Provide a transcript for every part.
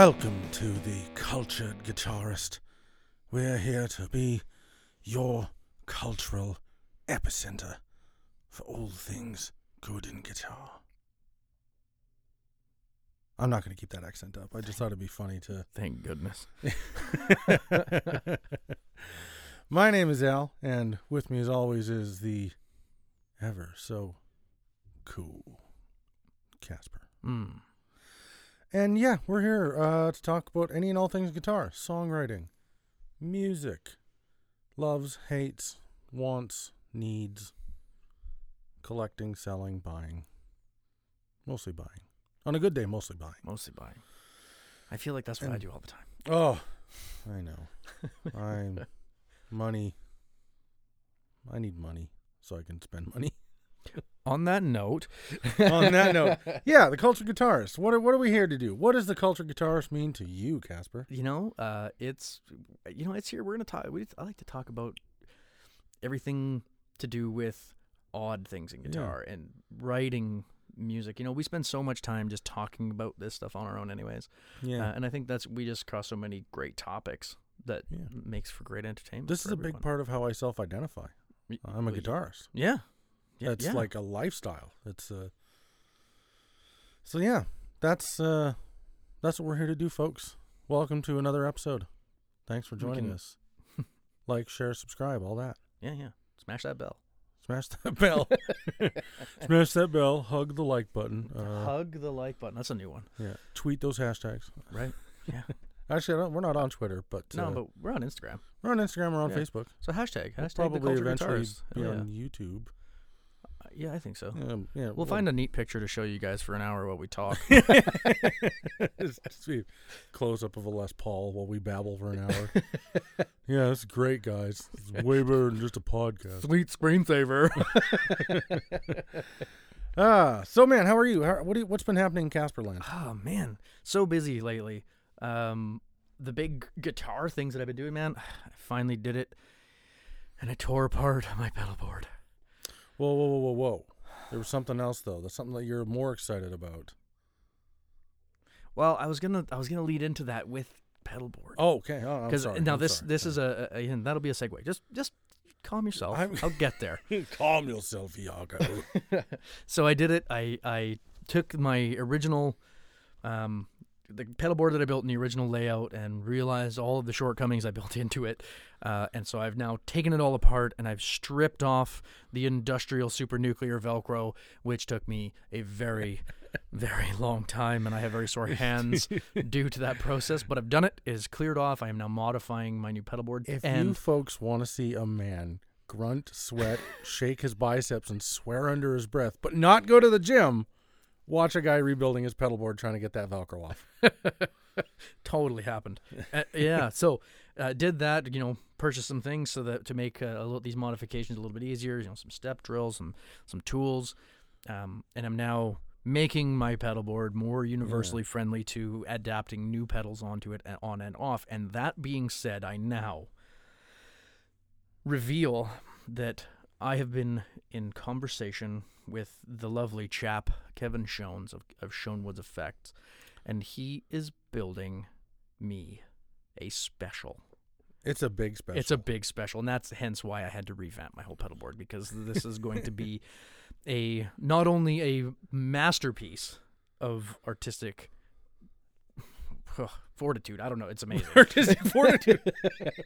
Welcome to the Cultured Guitarist. We're here to be your cultural epicenter for all things good in guitar. I'm not going to keep that accent up. I just thought it'd be funny to. Thank goodness. My name is Al, and with me, as always, is the ever so cool Kasper. Mm. And yeah, we're here uh, to talk about any and all things guitar, songwriting, music, loves, hates, wants, needs, collecting, selling, buying. Mostly buying. On a good day, mostly buying. Mostly buying. I feel like that's what I do all the time. Oh, I know. I'm money. I need money so I can spend money. On that note, On that note, yeah, the culture guitarist. What are what are we here to do? What does the culture guitarist mean to you, Kasper? you know, uh, it's you know, it's here. We're gonna talk. We, I like to talk about everything to do with odd things in Yeah. guitar and writing music. You know, we spend so much time just talking about this stuff on our own, anyways. Yeah, Uh, and I think that's we just cross so many great topics that Yeah. makes for great entertainment. this is a big part of how I self-identify. I'm a guitarist. Yeah. Yeah, That's yeah. like a lifestyle. It's uh So yeah, that's uh that's what we're here to do, folks. Welcome to another episode. Thanks for joining can- us. like, share, subscribe, all that. yeah, yeah. Smash that bell. Smash that bell. Smash that bell. Hug the like button. Uh, Hug the like button. That's a new one, yeah. Tweet those hashtags. right? Yeah. Actually, I don't, we're not on Twitter, but No, uh, but we're on Instagram. we're on Instagram. We're on Yeah. Facebook. So hashtag We'll hashtag the probably eventually guitarist. be Hell on. YouTube. Yeah, I think so. Um, yeah, We'll find a neat picture to show you guys for an hour while we talk. It's just a close up of a Les Paul while we babble for an hour. yeah, that's great, guys. It's way better than just a podcast. Sweet screensaver. Ah, so man, how are you? How, what do you, what's been happening in Kasperland? oh man, so busy lately. Um, the big guitar things that I've been doing, man. I finally did it, and I tore apart my pedal board. Whoa, whoa, whoa, whoa, whoa! There was something else though. There's something that you're more excited about. Well, I was gonna I was gonna lead into that with pedal board. Oh, okay. Oh, I'm because sorry. now I'm this sorry. this is a, a, a that'll be a segue. Just just calm yourself. I'm- I'll get there. calm yourself, Iago. so I did it. I I took my original um the pedal board that I built in the original layout and realized all of the shortcomings I built into it. Uh, and so I've now taken it all apart and I've stripped off the industrial supernuclear Velcro, which took me a very, very long time, and I have very sore hands due to that process. But I've done it. It is cleared off. I am now modifying my new pedal board. if and you folks want to see a man grunt, sweat, shake his biceps, and swear under his breath, but not go to the gym, watch a guy rebuilding his pedal board trying to get that Velcro off. totally happened. Uh, yeah, so uh, did that. You know, purchase some things so that to make uh, a little, these modifications a little bit easier. You know, some step drills, some some tools, um, and I'm now making my pedal board more universally friendly to adapting new pedals onto it and on and off. And that being said, I now reveal that I have been in conversation with the lovely chap Kevin Shones of, of Shoneswood Effects, and he is building me a special. It's a big special. It's a big special, and that's hence why I had to revamp my whole pedal board because this is going to be a not only a masterpiece of artistic fortitude. I don't know. It's amazing. artistic fortitude.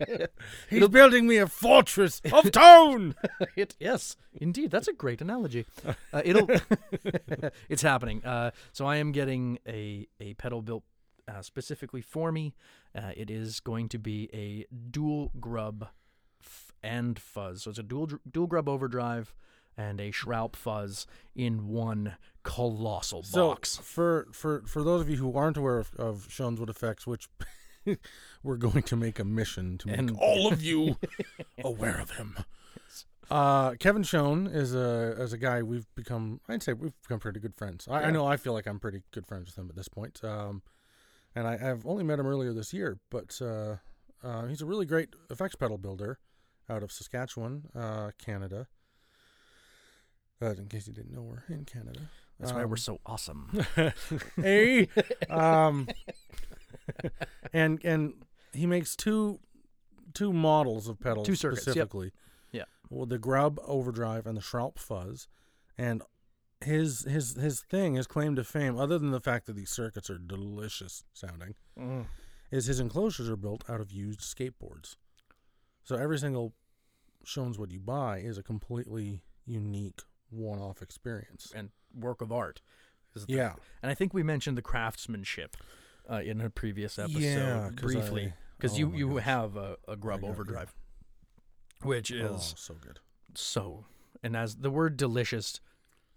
He's building me a fortress of tone. it yes, indeed. That's a great analogy. Uh, it'll it's happening. Uh, so I am getting a a pedal built uh, specifically for me. Uh, it is going to be a dual grub f- and fuzz. So it's a dual dual grub overdrive and a Schraub fuzz in one colossal box. So for for for those of you who aren't aware of, of Shoneswood effects, which we're going to make a mission to make And- all of you aware of him. Uh, Kevin Shone is a as a guy we've become. I'd say we've become pretty good friends. I, I know I feel like I'm pretty good friends with him at this point. Um, and I, I've only met him earlier this year, but uh, uh, he's a really great effects pedal builder out of Saskatchewan, uh, Canada. Uh, in case you didn't know, we're in Canada. That's why Um, we're so awesome. hey, um, and and he makes two two models of pedals Two circuits, yep. specifically. Yeah. Well, the Grub Overdrive and the Schraub Fuzz, and his his his thing, his claim to fame, other than the fact that these circuits are delicious sounding, is his enclosures are built out of used skateboards. So every single Shoneswood you buy is a completely unique one-off experience. and work of art. the- Yeah. and I think we mentioned the craftsmanship uh, in a previous episode Yeah, 'cause briefly because oh you you gosh. have a, a Grub got- yeah. Overdrive, which Oh, is so good. so and as the word delicious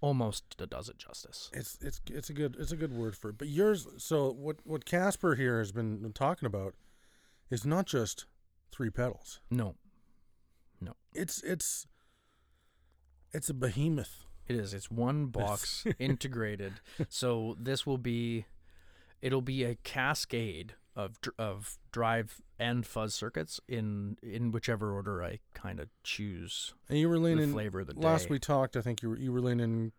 almost does it justice. It's it's it's a good it's a good word for it. But yours so what what Kasper here has been talking about is not just three pedals. No. No, It's it's it's a behemoth. it is. It's one box integrated. So this will be, it'll be a cascade of of drive and fuzz circuits in in whichever order I kind of choose And you were leaning flavor of the last day. we talked. I think you were you were leaning.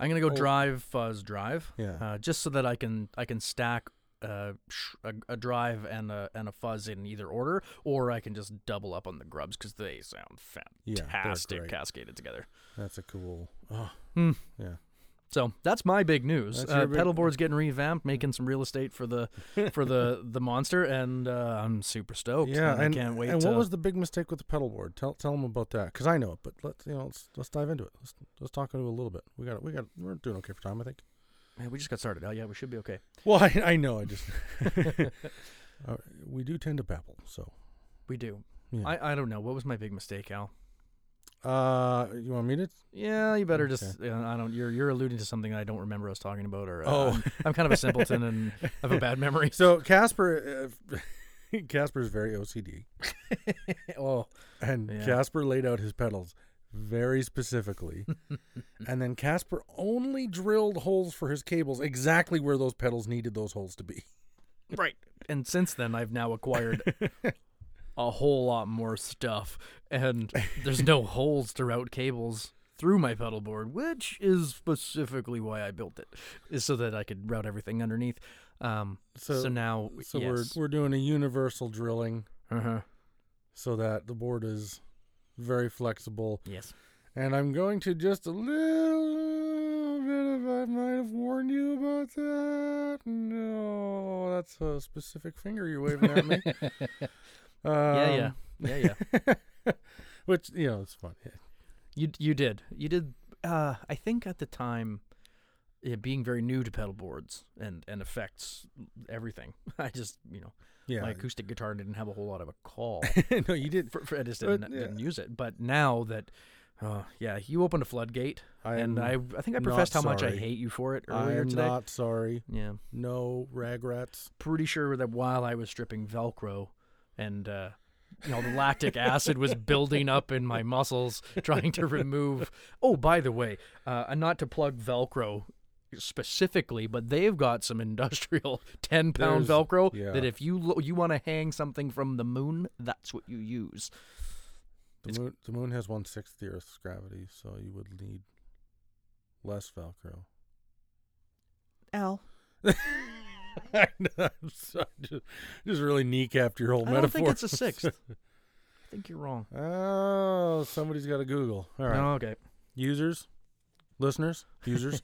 I'm gonna go Oh. drive fuzz drive. Yeah. Uh, just so that I can I can stack uh, sh- a, a drive and a and a fuzz in either order, or I can just double up on the grubs because they sound fantastic great. cascaded together. That's a cool. Oh, Hmm. yeah. So that's my big news. Uh, big- pedal board's getting revamped, making some real estate for the for the the monster, and uh, I'm super stoked. Yeah, and, and I can't wait. And to, what was the big mistake with the pedal board? Tell tell them about that because I know it, but let's you know let's let's dive into it. Let's let's talk into it a little bit. We got we got we're doing okay for time, I think. Man, we just got started. Oh yeah, we should be okay. Well, I, I know. I just uh, we do tend to babble, so We do. yeah. I I don't know. What was my big mistake, Al? uh, you want me to? Yeah, you better just. Uh, I don't. You're you're alluding to something I don't remember us talking about, or uh, Oh. I'm, I'm kind of a simpleton and have a bad memory. So Kasper, uh, Kasper is very OCD, oh, and Yeah. Kasper laid out his pedals very specifically, and then Kasper only drilled holes for his cables exactly where those pedals needed those holes to be. right. And since then, I've now acquired a whole lot more stuff, and there's no holes to route cables through my pedal board, which is specifically why I built it, is so that I could route everything underneath. Um, so, So now, so yes. we're we're doing a universal drilling uh-huh. so that the board is very flexible. yes. And I'm going to just a little bit of I might have warned you about that. No, that's a specific finger you're waving at me. yeah, yeah, Um, yeah, yeah. Which you know, it's fun. Yeah. You you did you did. Uh, I think at the time, yeah, being very new to pedal boards and and effects, everything. I just you know Yeah. my acoustic guitar didn't have a whole lot of a call. no, you did. for, for, I just didn't, yeah. didn't use it. But now that, uh, yeah, you opened a floodgate, I and I I think I professed how much I hate you for it earlier I am today. not sorry. Yeah, No ragrats. pretty sure that while I was stripping Velcro, and uh, you know the lactic acid was building up in my muscles, trying to remove. Oh, by the way, uh, not to plug Velcro specifically, but they've got some industrial ten pound There's- Velcro yeah. that if you lo- you want to hang something from the moon, that's what you use. The moon, the moon has one sixth the Earth's gravity, so you would need less Velcro. Al, I know, I'm sorry, just, just really kneecapped your whole metaphor. I don't metaphor. think it's a sixth. I think you're wrong. oh, somebody's got to Google. All right, No, okay. users, listeners, users.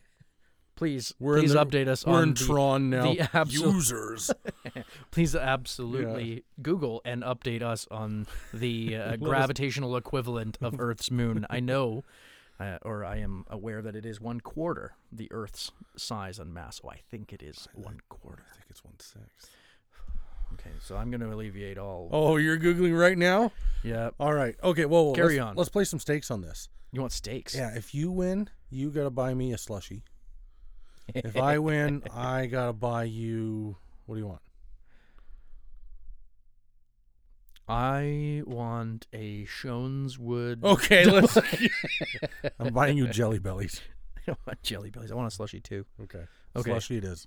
Please, We're please the- update us We're on in the, Tron now. the absolute- users. Please absolutely Google and update us on the uh, gravitational equivalent of Earth's moon. I know, uh, or I am aware that it is one quarter the Earth's size and mass. Oh, I think it is one quarter. I think it's one sixth. Okay, so I'm going to alleviate all. Oh, you're googling right now. Yeah, All right. Okay. Well, well, Carry let's, on. Let's play some stakes on this. you want stakes? Yeah. If you win, you got to buy me a slushy. If I win, I got to buy you. What do you want? I want a Shoneswood. Okay, let's. I'm buying you jelly bellies. I don't want jelly bellies. I want a slushy too. Okay. Okay. Slushy it is.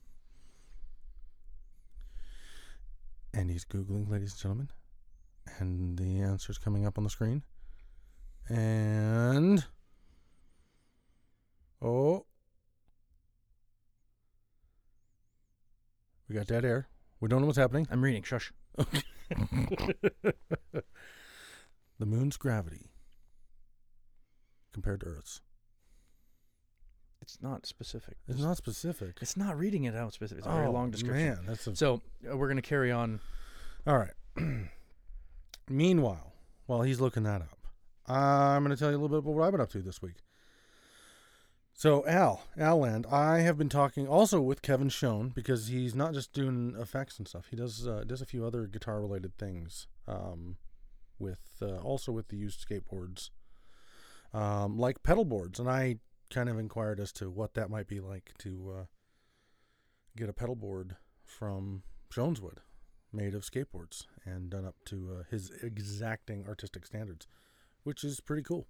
And he's Googling, ladies and gentlemen. And the answer's coming up on the screen. And. Oh. We got dead air. We don't know what's happening. I'm reading. Shush. The moon's gravity compared to Earth's. It's not specific. It's not specific. It's not reading it out specific. It's a very Oh, long description. Man, that's a So uh, we're gonna carry on. All right. Meanwhile, while he's looking that up, I'm going to tell you a little bit about what I've been up to this week. So, Al, Al Land, I have been talking also with Kevin Schoen because he's not just doing effects and stuff. He does uh, does a few other guitar related things. Um, with uh, also with the used skateboards, um, like pedal boards, and I kind of inquired as to what that might be like to uh, get a pedal board from Shoneswood made of skateboards and done up to uh, his exacting artistic standards, which is pretty cool.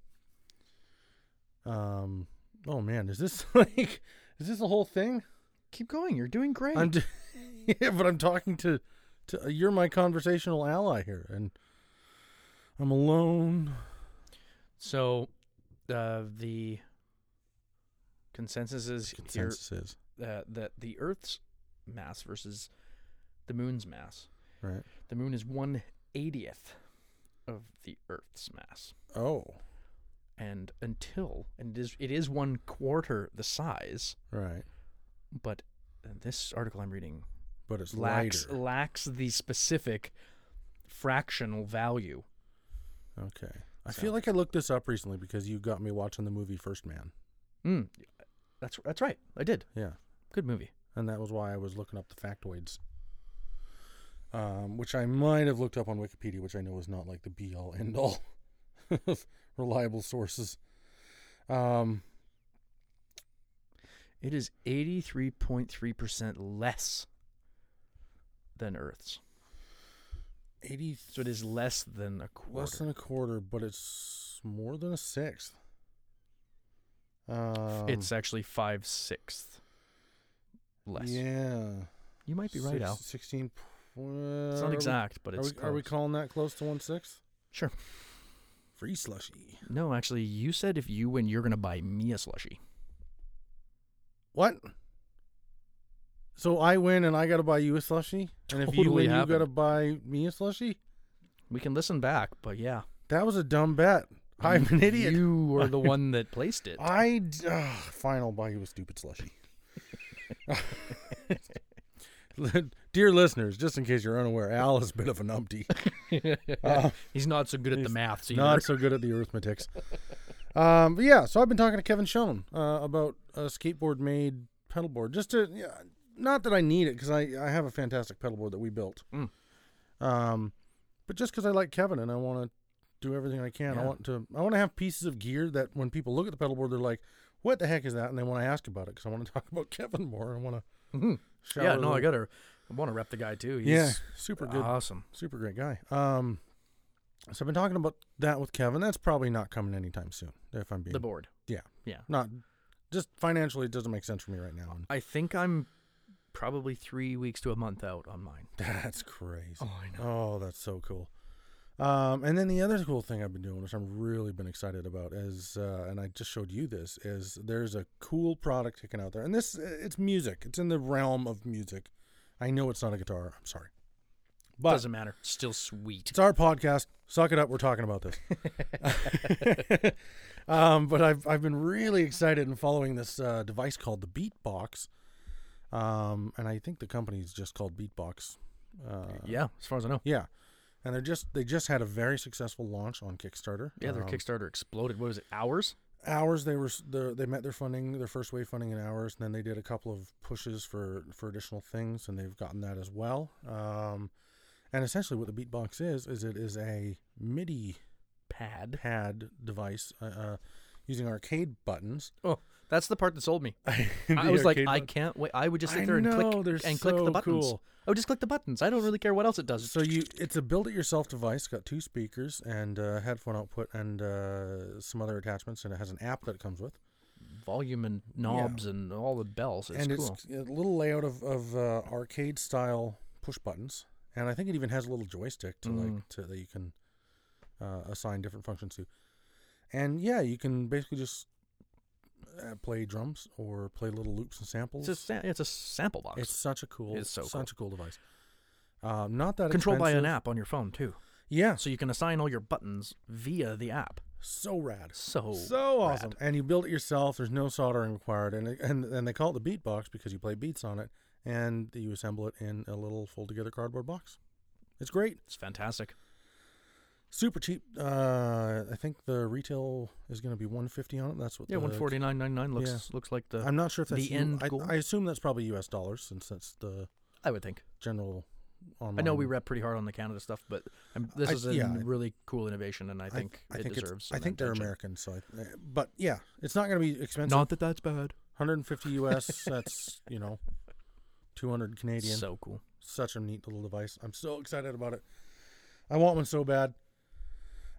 Um, oh man, is this like, is this a whole thing? Keep going. You're doing great. I'm, d- yeah, but I'm talking to, to you're my conversational ally here, and I'm alone. so, uh, the consensus is here Consensus is uh, that the Earth's mass versus the Moon's mass. right. The Moon is one eightieth of the Earth's mass, Oh, and until and it is it is one quarter the size, right. but this article I'm reading But it's lacks lighter. lacks the specific fractional value. Okay. I So- feel like I looked this up recently because you got me watching the movie First Man. Mm, that's that's right. I did. Yeah. Good movie. and that was why I was looking up the factoids, um, which I might have looked up on Wikipedia, which I know is not like the be all end all of reliable sources. Um, It is 83.3% less than Earth's. eighty So it is less than a quarter. less than a quarter, but it's more than a sixth. Um, it's actually five sixths less. Yeah, You might be right, Six- Al. Sixteen. It's not exact, but Are it's we, are we calling that close to one sixth? Sure. Free slushy. No, actually, you said if you win, you're going to buy me a slushy. What? So I win and I got to buy you a slushy, and if you Totally win, you happened. got to buy me a slushy. We can listen back, but yeah. That was a dumb bet. I'm an idiot. You were the one that placed it. I d- ugh, fine. I'll buy you a stupid slushy. Dear listeners, just in case you're unaware, Al is a bit of an umpty. Uh, He's not so good at the maths either. not so good at the arithmetics. Um, but yeah, so I've been talking to Kevin Schoen uh, about a skateboard made pedal board. Just to, yeah, not that I need it because I, I have a fantastic pedal board that we built. Mm. Um, but just because I like Kevin and I want to do everything I can. I want to I want to have pieces of gear that when people look at the pedal board, they're like, "What the heck is that?" And they want to ask about it because I want to talk about Kevin more. I want to. Mhm. Yeah, no, I got to. I want to rep the guy too. He's Yeah, super good, Awesome. super great guy. Um, so I've been talking about that with Kevin. That's probably not coming anytime soon. If I'm being The board. Yeah. Yeah. not just financially, it doesn't make sense for me right now. And I think I'm probably three weeks to a month out on mine. that's crazy. I Oh, that's so cool. Um, and then the other cool thing I've been doing, which I'm really been excited about, is uh, and I just showed you this, is there's a cool product kicking out there, and this it's music. It's in the realm of music. I know it's not a guitar. I'm sorry, but Doesn't matter. Still sweet. it's our podcast. Suck it up. We're talking about this. um, but I've I've been really excited and following this uh, device called the Beatbox, um, and I think the company is just called Beatbox. Uh, yeah, as far as I know. yeah, and they're just they just had a very successful launch on Kickstarter. Yeah, their Um, Kickstarter exploded. What was it? Hours? hours they were the, they met their funding their first wave funding in hours and then they did a couple of pushes for for additional things and they've gotten that as well um and essentially what the beatbox is is it is a midi Pad. pad device uh, uh using arcade buttons That's the part that sold me. I was like, arcade I button- can't wait. I would just sit there and know, click and click the buttons. cool. I would just click the buttons. I don't really care what else it does. So you, it's a build-it-yourself device. Got two speakers and uh, headphone output and uh, some other attachments, and it has an app that it comes with. volume and knobs and all the bells. It's and cool. it's a little layout of, of uh, arcade-style push buttons, and I think it even has a little joystick to Mm. like to that you can uh, assign different functions to. And yeah, you can basically just play drums or play little loops and samples. It's a, sa- it's a sample box. It's such a cool, It's so such a cool device. Uh, not that Controlled by an app on your phone too, Yeah, so you can assign all your buttons via the app. so rad. So so rad. awesome. And you build it yourself. There's no soldering required, and it- and and they call it the beatbox because you play beats on it, and you assemble it in a little fold together cardboard box. It's great. It's fantastic. Super cheap. Uh, I think the retail is going to be 150 on it. That's what. Yeah, the, one forty nine ninety nine looks looks like the. I'm not sure if that's the U- end I, goal. I assume that's probably U.S. dollars since that's the I would think. general. Online. I know we rep pretty hard on the Canada stuff, but um, this I- is a yeah, I- really cool innovation, and I think I it think deserves. I think they're attention. American, so. I, uh, but yeah, it's not going to be expensive. Not that that's bad. 150 U.S. that's you know, 200 Canadian. So cool. Such a neat little device. I'm so excited about it. I want one so bad.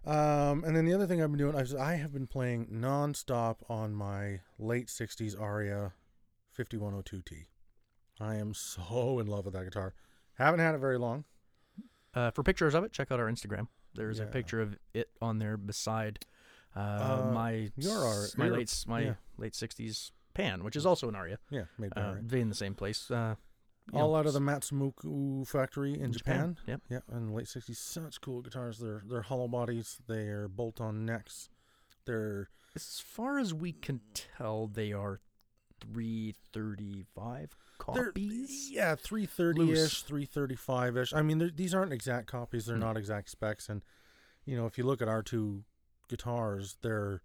Um, and then the other thing I've been doing, is I have been playing nonstop on my late 60s Aria 5102T. I am so in love with that guitar. Haven't had it very long. Uh, for pictures of it, check out our Instagram. There's a picture of it on there beside uh, Uh, my your my late my yeah. late 60s pan, which is also an Aria, Yeah, made by uh, Aria. in the same place. All know, out of the Matsumoku factory in Japan. Yep. Yeah, in the late 60s. Such cool guitars. They're, they're hollow bodies, they're bolt on necks. They're As far as we can tell, they are 335 They're- copies. Yeah, 330 ish, 335 ish. I mean, these aren't exact copies. They're Mm. not exact specs. And, you know, if you look at our two guitars, there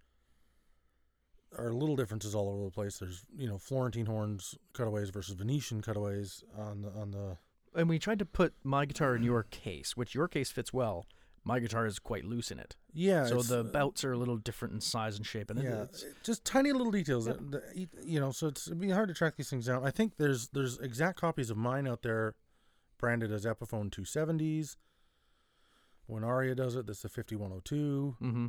are little differences all over the place. There's, you know, Florentine horns cutaways versus Venetian cutaways on the, on the, And we tried to put my guitar in your case, which your case fits well. My guitar is quite loose in it, yeah. so the uh, bouts are a little different in size and shape, and yeah, it's, just tiny little details. Yep. that- you know, so it's it'd be hard to track these things down. I think there's there's exact copies of mine out there, branded as Epiphone 270s. When Aria does it, that's the 5102. hmm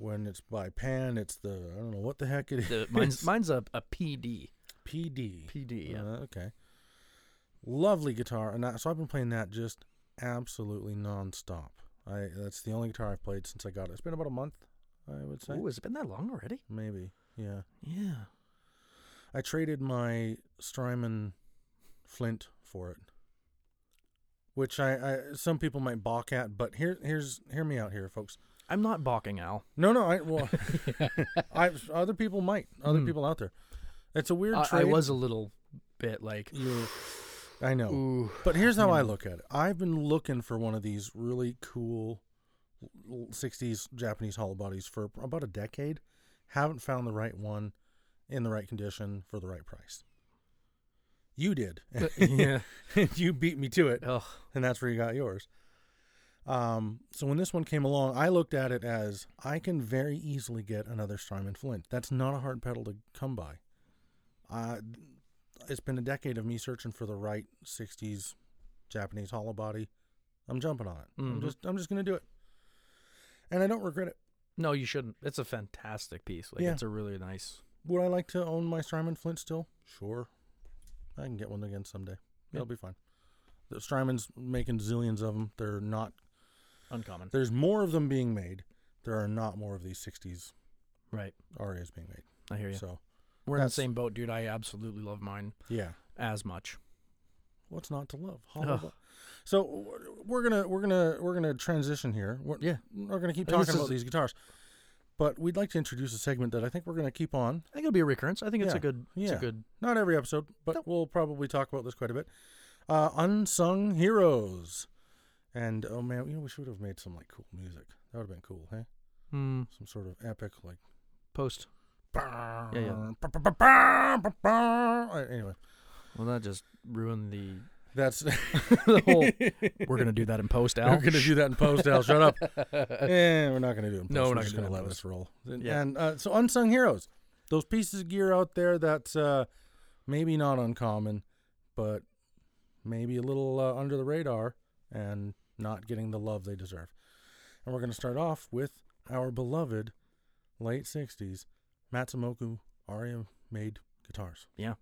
When it's by Pan, it's the I don't know what the heck it is. the, mine's mine's a, a PD. PD. PD, yeah. Uh, okay. Lovely guitar, and that, so I've been playing that just absolutely nonstop. I that's the only guitar I've played since I got it. It's been about a month, I would say. Oh, has it been that long already? Maybe. Yeah. Yeah. I traded my Strymon Flint for it, which I, I some people might balk at, but here here's hear me out here, folks. I'm not balking, Al. No, no, I well, I other people might, other Hmm. people out there. It's a weird I, trade. I was a little bit like, You, I know, ooh. but here's how you I look at it. I've been looking for one of these really cool l- '60s Japanese hollow bodies for about a decade. Haven't found the right one in the right condition for the right price. You did. yeah. you beat me to it, Ugh. and that's where you got yours. Um, so when this one came along, I looked at it as I can very easily get another Strymon Flint. That's not a hard pedal to come by. Uh, it's been a decade of me searching for the right '60s Japanese hollow body. I'm jumping on it. I'm Mhm. just I'm just gonna do it, and I don't regret it. No, you shouldn't. It's a fantastic piece. Like Yeah. it's a really nice. Would I like to own my Strymon Flint still? Sure. I can get one again someday. It'll be fine. The Strymon's making zillions of them. They're not Uncommon. There's more of them being made. There are not more of these 60s Right. Arias being made. I hear you. So, We're in the that's- same boat, dude. I absolutely love mine yeah. as much. What's not to love? Hollow bo- So we're gonna we're gonna we're gonna transition here. We're, Yeah. we're gonna keep I think talking this about is- these guitars, but we'd like to introduce a segment that I think we're gonna keep on. I think it'll be a recurrence. I think it's Yeah. a good. It's Yeah. a good. Not every episode, but we'll probably talk about this quite a bit. Uh, unsung heroes, and oh man, you know we should have made some like cool music. That would have been cool, hey? Hmm. Some sort of epic like. Post. Yeah, yeah. Anyway, Well, that just ruined the that's the whole. We're gonna do that in post, Al. We're gonna do that in post, Al. Shut up. Eh, we're not gonna do it in post. No, we're we're, not just gonna gonna do it in let this roll. And, Yeah. and uh, so unsung heroes, those pieces of gear out there that's uh, maybe not uncommon, but maybe a little uh, under the radar and not getting the love they deserve. And we're gonna start off with our beloved late '60s Matsumoku Aria made guitars. Yeah.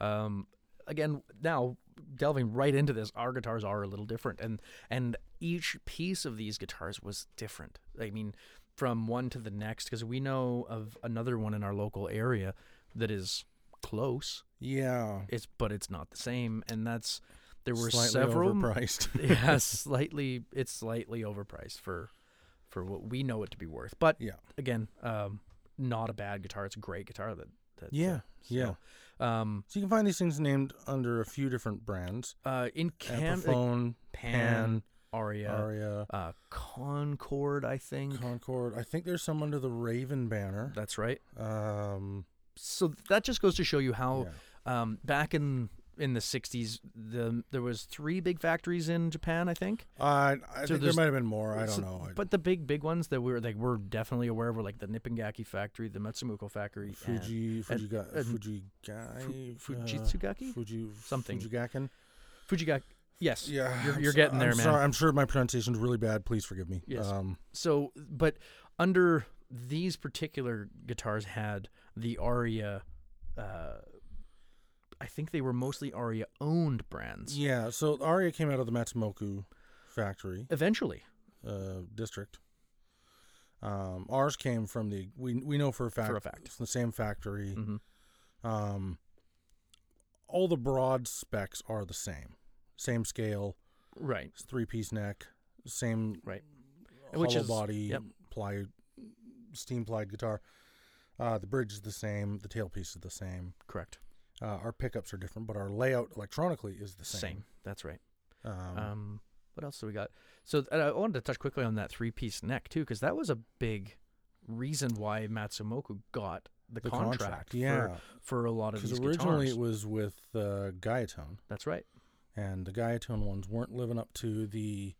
Um again now delving right into this our guitars are a little different and and each piece of these guitars was different i mean from one to the next because we know of another one in our local area that is close Yeah, it's but it's not the same and that's There were Slightly several. overpriced. yeah, slightly. It's slightly overpriced for for what we know it to be worth. But yeah. again, um, not a bad guitar. It's a great guitar. That, that Yeah, uh, yeah. so, Um, So you can find these things named under a few different brands. uh, in Canada, Epiphone, Pan, Pan, Aria, Aria, uh, Concord, I think. Concord. I think there's some under the Raven banner. That's right. Um, So that just goes to show you how yeah. um, back in in the 60s the there was three big factories in Japan I think I, I So think there might have been more. I don't know. But the big big ones that we were like we're definitely aware of were like the Nippon Gakki factory the Matsumoku factory Fuji, and- Fujiga, and Fujigai, Fu- uh, Fuji, Something. Fujigaken. Fujigaki yes Yeah, you're, you're getting there I'm man Sorry, I'm sure my pronunciation's really bad. Please forgive me. Yes. Um, so but under these particular guitars had the Aria uh, I think they were mostly Aria owned brands yeah. So Aria came out of the Matsumoku factory eventually uh, district. Um, ours came from the we we know for a fact For a fact. it's the same factory. hmm Um, all the broad specs are the same, same scale, right three piece neck, same Right. hollow Which is- body, yep. ply, steam plied guitar. Uh, the bridge is the same, the tailpiece is the same. correct Uh, our pickups are different, but our layout electronically is the same, same. that's right Um, Um, what else do we got? So I wanted to touch quickly on that three-piece neck too, because that was a big reason why Matsumoku got the, the contract, contract, yeah, for, for a lot of because these originally guitars. it was with uh, Guyatone, That's right. and the Guyatone ones weren't living up to the.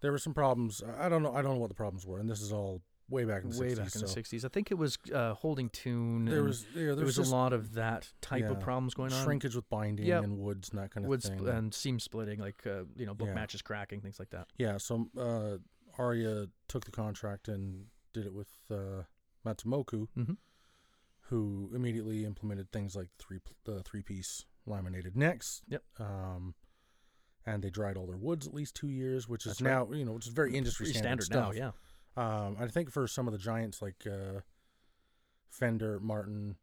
There were some problems. I don't know. I don't know what the problems were, and this is all way back in the Way 60s. back in the '60s, I think it was uh, holding tune. there was yeah, there there was, just a lot of that type of problems going on. shrinkage with binding Yep. and woods and that kind of Wood thing. sp- and seam splitting, like uh, you know, book Yeah. matches cracking, things like that. Yeah, so uh, Aria took the contract and did it with uh, Matsumoku, Mhm. who immediately implemented things like three the three piece laminated necks. Yep. Um, and they dried all their woods at least two years, which is That's right. now you know which is very industry standard, standard, stuff. now, yeah. Um, I think for some of the giants like uh, Fender, Martin,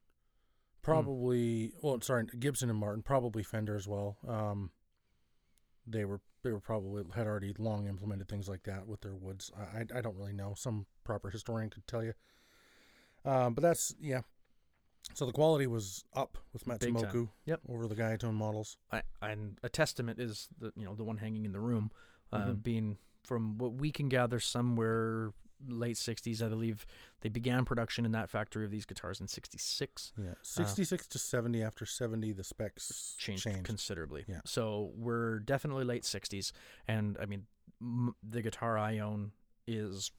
Hmm. probably well, sorry, Gibson and Martin, probably Fender as well. Um, they were they were probably had already long implemented things like that with their woods. I I, I don't really know. Some proper historian could tell you. Um, but that's yeah. So the quality was up with. Matsumoku Yep. over the Guyatone models. I, and a testament is the you know the one hanging in the room, uh, Mhm. being from what we can gather somewhere late '60s. I believe they began production in that factory of these guitars in '66. Yeah, sixty six to seventy. After seventy, the specs Changed, changed. considerably. Yeah. So we're definitely late '60s, and I mean m- the guitar I own is.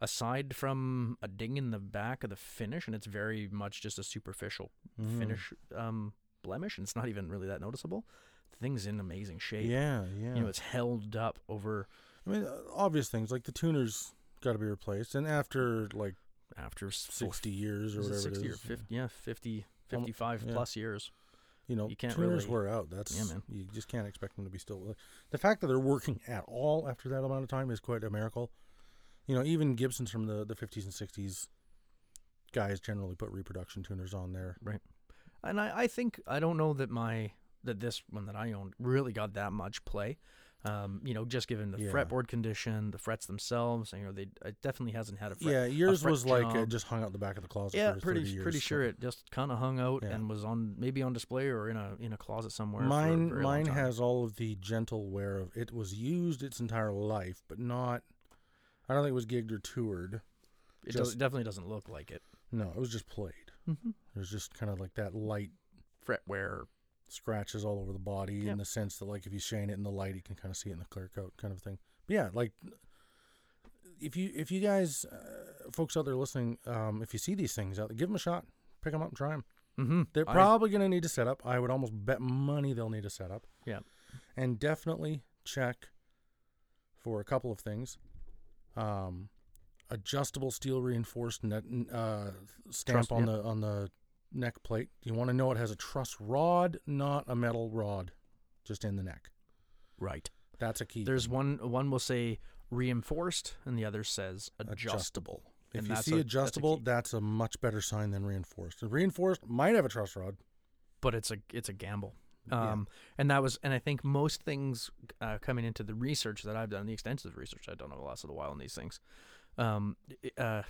Aside from a ding in the back of the finish, and it's very much just a superficial Mhm. finish um, blemish, and it's not even really that noticeable. The thing's in amazing shape. Yeah, yeah. you know it's held up over I mean, uh, obvious things like the tuner's got to be replaced, and after like after s- sixty years or is whatever 60 it or 50 yeah 50 Um, 55 yeah. plus years you know, you can't tuners really- wear out. That's Yeah, man. You just can't expect them to be still. The fact that they're working at all after that amount of time is quite a miracle. You know, even Gibsons from the the fifties and sixties, guys generally put reproduction tuners on there. Right. And I, I think i don't know that my that this one that i owned really got that much play um, you know just given the Yeah. fretboard condition the frets themselves you know they it definitely hasn't had a fret yeah, yours was like uh, job. just hung out the back of the closet. yeah for pretty years, pretty so- sure it just kind of hung out Yeah. and was on maybe on display or in a in a closet somewhere Mine, mine has all of the gentle wear of it was used its entire life, but not. I don't think it was gigged or toured. it, does, it definitely doesn't look like it No, it was just played. mm-hmm. It was just kind of like that light fret wear scratches all over the body Yep. in the sense that like if you shine it in the light you can kind of see it in the clear coat kind of thing but yeah like if you if you guys uh, folks out there listening um, if you see these things out there give them a shot pick them up and try them mm-hmm. they're probably going to need a setup i would almost bet money they'll need a setup Yeah. and definitely check for a couple of things um, adjustable steel reinforced net, uh, stamp on yep. the on the neck plate. You want to know it has a truss rod, not a metal rod, just in the neck. right That's a key. There's thing. one one will say reinforced and the other says adjustable. If and you see a- that's a adjustable, that's a, much better sign than reinforced. Reinforced might have a truss rod. But it's a it's a gamble. Yeah. Um, and that was, and I think most things uh, coming into the research that I've done, the extensive research I've done over the last little while on these things, um, uh,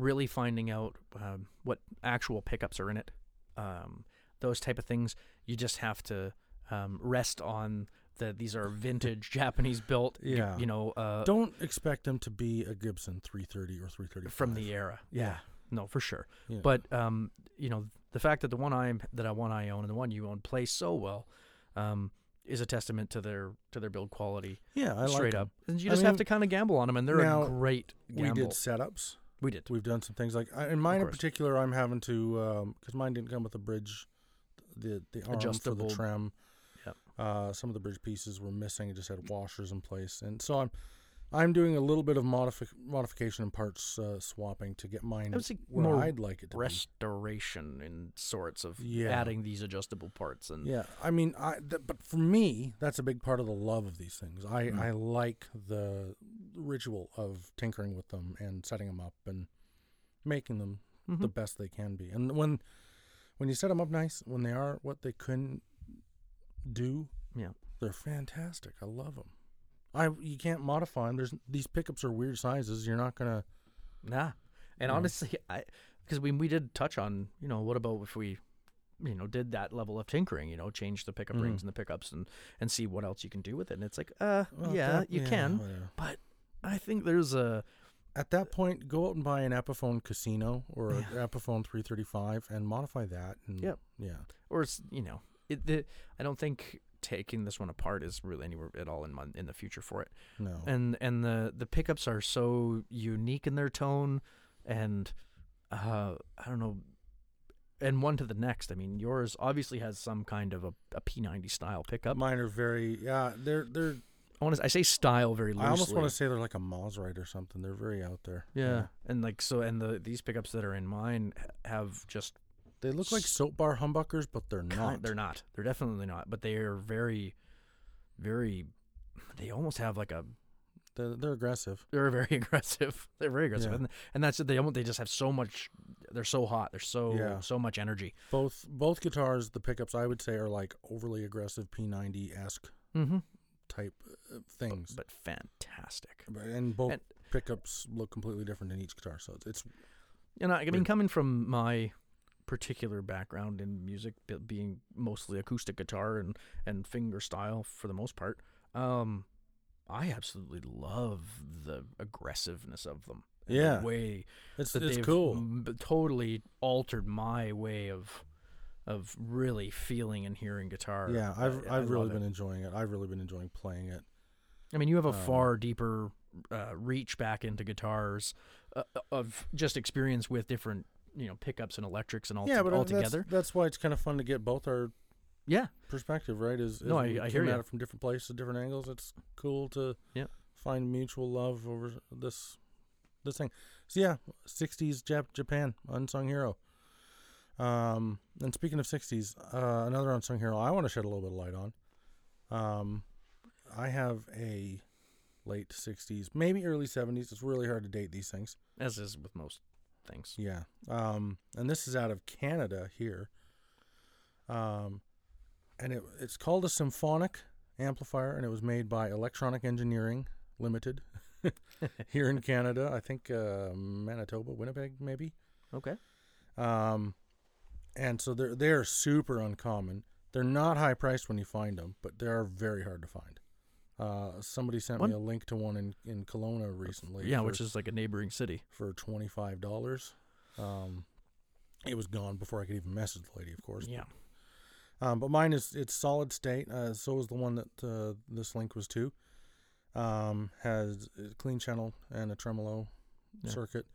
really finding out um, what actual pickups are in it, um, those type of things. You just have to um, rest on that these are vintage Japanese built. Yeah. you know, uh, Don't expect them to be a Gibson 330 or 330 from the era. Yeah. No, for sure. Yeah. But um, you know, the fact that the one I that I one I own and the one you own play so well, um, is a testament to their to their build quality. yeah, I straight like up, and you I just have to kind of gamble on them, and they're now, a great Gamble. We did setups. We did. We've done some things like I- in mine in particular. I'm having to because mine didn't come with a bridge, the the arm for the trim. Yep. Uh, some of the bridge pieces were missing. It just had washers in place, and so I'm I'm doing a little bit of modifi- modification and parts uh, swapping to get mine I where more I'd like it to be. restoration in sorts of Yeah. adding these adjustable parts and Yeah, I mean, I th- but for me, that's a big part of the love of these things. I Mm. I like the ritual of tinkering with them and setting them up and making them the Mhm. best they can be. And when when you set them up nice, when they are what they couldn't do, Yeah. they're fantastic. I love them. I you can't modify them. There's these pickups are weird sizes. You're not gonna. Nah. And Yeah. honestly, I because we we did touch on you know what about if we you know did that level of tinkering you know change the pickup rings Mhm. and the pickups and and see what else you can do with it and it's like uh well, yeah that- you can whatever. I think there's a At that point, go out and buy an Epiphone Casino or an Yeah. Epiphone 335 and modify that. And Yep. Yeah. or it's you know it the, I don't think taking this one apart is really anywhere at all in my, in the future for it No. and and the the pickups are so unique in their tone and uh i don't know and one to the next i mean yours obviously has some kind of a, a p90 style pickup Mine are very yeah. They're they're. i want to i say style very loosely I almost want to say they're like a Maserati or something. They're very out there. yeah. and like so and the these pickups that are in mine have just They look like soap bar humbuckers, but they're not. they're not they're definitely not but they are very very they almost have like a They're, they're aggressive. they're very aggressive. They're very aggressive, Yeah. and and that's it. They almost they just have so much. They're so hot. They're so Yeah. so much energy. Both both guitars, the pickups I would say are like overly aggressive P90 esque Mm-hmm. type uh, things. But fantastic. And both and- pickups look completely different in each guitar. So it's, it's And I, I mean, coming from my particular background in music, being mostly acoustic guitar and and finger style for the most part, um, I absolutely love the aggressiveness of them. and the Yeah. way it's that it's they've cool. m- totally altered my way of of really feeling and hearing guitar. Yeah, I've I- I I've really love it. been enjoying it. I've really been enjoying playing it. I mean, you have a Um, far deeper uh, reach back into guitars uh, of just experience with different, you know, pickups and electrics and all, yeah, but all that's, together. that's why it's kind of fun to get both our Yeah, perspective, right? Is, is No, I- I hear at ya. it from different places, different angles. It's cool to Yeah. find mutual love over this this thing. So yeah, '60s Jap- Japan unsung hero. Um, and speaking of '60s, uh, another unsung hero I want to shed a little bit of light on. Um, I have a late '60s, maybe early '70s. It's really hard to date these things. as is with most things. Yeah. Um, and this is out of Canada here. Um, and it, it's called a symphonic amplifier, and it was made by Electronic Engineering Limited here in Canada. I think uh, Manitoba, Winnipeg, maybe. Okay. Um, and so they're they're super uncommon. They're not high priced when you find them, but they are very hard to find. Uh, somebody sent me a link to one in in Kelowna recently. Yeah, for- which is like a neighboring city. for twenty five dollars. Um, it was gone before I could even message the lady, of course. Yeah. Um, but mine is it's solid state. Uh, so is the one that uh, this link was to. Um, has a clean channel and a tremolo Yeah. circuit,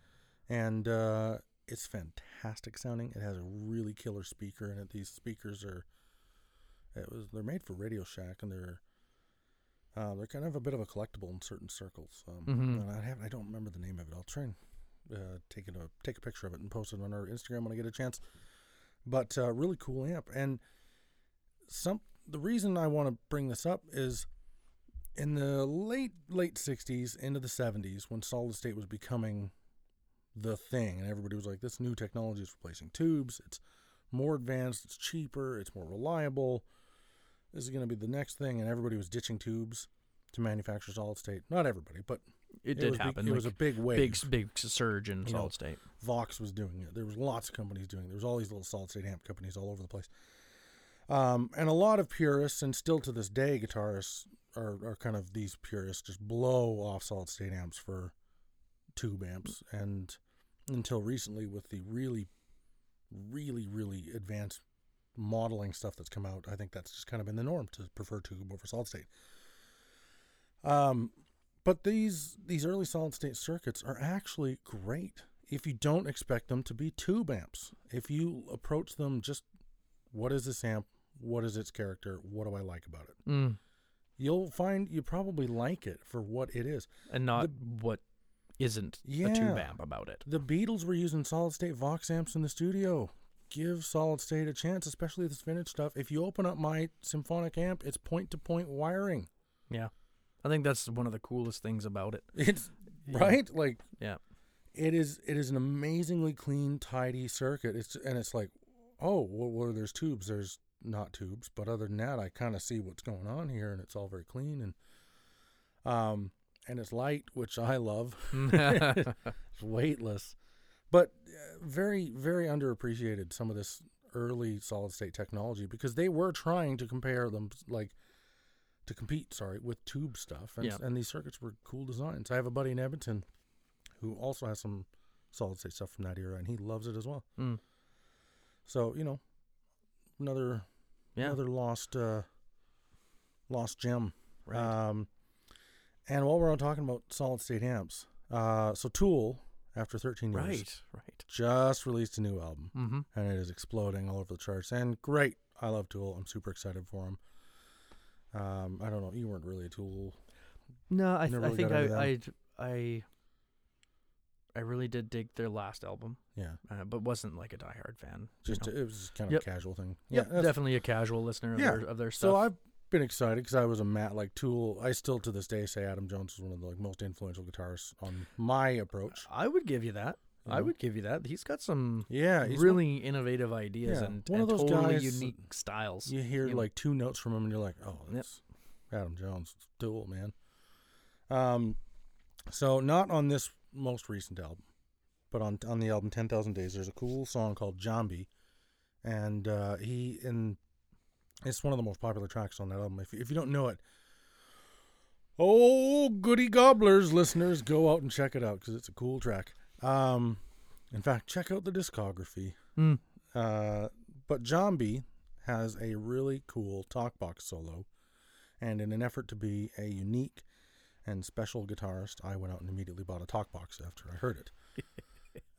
and uh, it's fantastic sounding. It has a really killer speaker in it. These speakers are. It was they're made for Radio Shack, and they're. Uh, they're kind of a bit of a collectible in certain circles. Um, Mhm. and I have I don't remember the name of it. I'll try and uh, take it a take a picture of it and post it on our Instagram when I get a chance. But uh, really cool amp, and some the reason I want to bring this up is in the late late '60s into the '70s when solid state was becoming the thing, and everybody was like, "This new technology is replacing tubes. It's more advanced. It's cheaper. It's more reliable." This is going to be the next thing, and everybody was ditching tubes to manufacture solid state. Not everybody, but It, it did was big- happen. it was a big wave. big big surge in You know, solid state. Vox was doing it. There was lots of companies doing it. There was all these little solid state amp companies all over the place. Um, and a lot of purists, and still to this day, guitarists are, are kind of these purists just blow off solid state amps for tube amps. And until recently, with the really, really, really advanced modeling stuff that's come out, I think that's just kind of been the norm to prefer tube over solid state. Um, but these these early solid state circuits are actually great if you don't expect them to be tube amps. If you approach them just what is this amp? What is its character? What do I like about it? Mm. You'll find you probably like it for what it is. And not what isn't yeah, a tube amp about it. The Beatles were using solid state Vox amps in the studio. Give solid state a chance, especially this vintage stuff. If you open up my symphonic amp, it's point to point wiring. Yeah. I think that's one of the coolest things about it. It's Yeah. right? Like Yeah. it is it is an amazingly clean, tidy circuit. It's and it's like, oh, well, where there's tubes, there's not tubes, but other than that, I kind of see what's going on here, and it's all very clean and um and it's light, which I love. it's weightless, but uh, very very underappreciated. Some of this early solid state technology because they were trying to compare them like to compete, sorry, with tube stuff, and, Yeah. and these circuits were cool designs. I have a buddy in Edmonton who also has some solid state stuff from that era, and he loves it as well. Mm. So you know, another Yeah. another lost uh, lost gem. Right. Um, and while we're on talking about solid state amps, uh, so Tool, after 13 years, right. Right. just released a new album, Mm-hmm. and it is exploding all over the charts. And great, I love Tool. I'm super excited for them. Um, I don't know, you weren't really a Tool. No, I, th- Never I think I, I I I really did dig their last album, Yeah, uh, but wasn't like a diehard fan. you just know. it was just kind of Yep. a casual thing. yeah, that's- definitely a casual listener of Yeah. their of their stuff. So I've been excited because I was a Matt like Tool. I still to this day say Adam Jones is one of the like most influential guitarists on my approach. I would give you that. you I would give you that. He's got some Yeah, he's one- really innovative ideas Yeah, and, one of those totally unique styles. you hear you know. like two notes from him and you're like, oh, Yep. that's Adam Jones, it's Tool, man. Um, so not on this most recent album, but on on the album Ten Thousand Days, there's a cool song called Jambi, and uh, he in it's one of the most popular tracks on that album. If if you don't know it, oh goody gobblers, listeners, go out and check it out because it's a cool track. Um, in fact, check out the discography. Mm. Uh, but Jambi has a really cool talk box solo, and in an effort to be a unique and special guitarist, I went out and immediately bought a talk box after I heard it.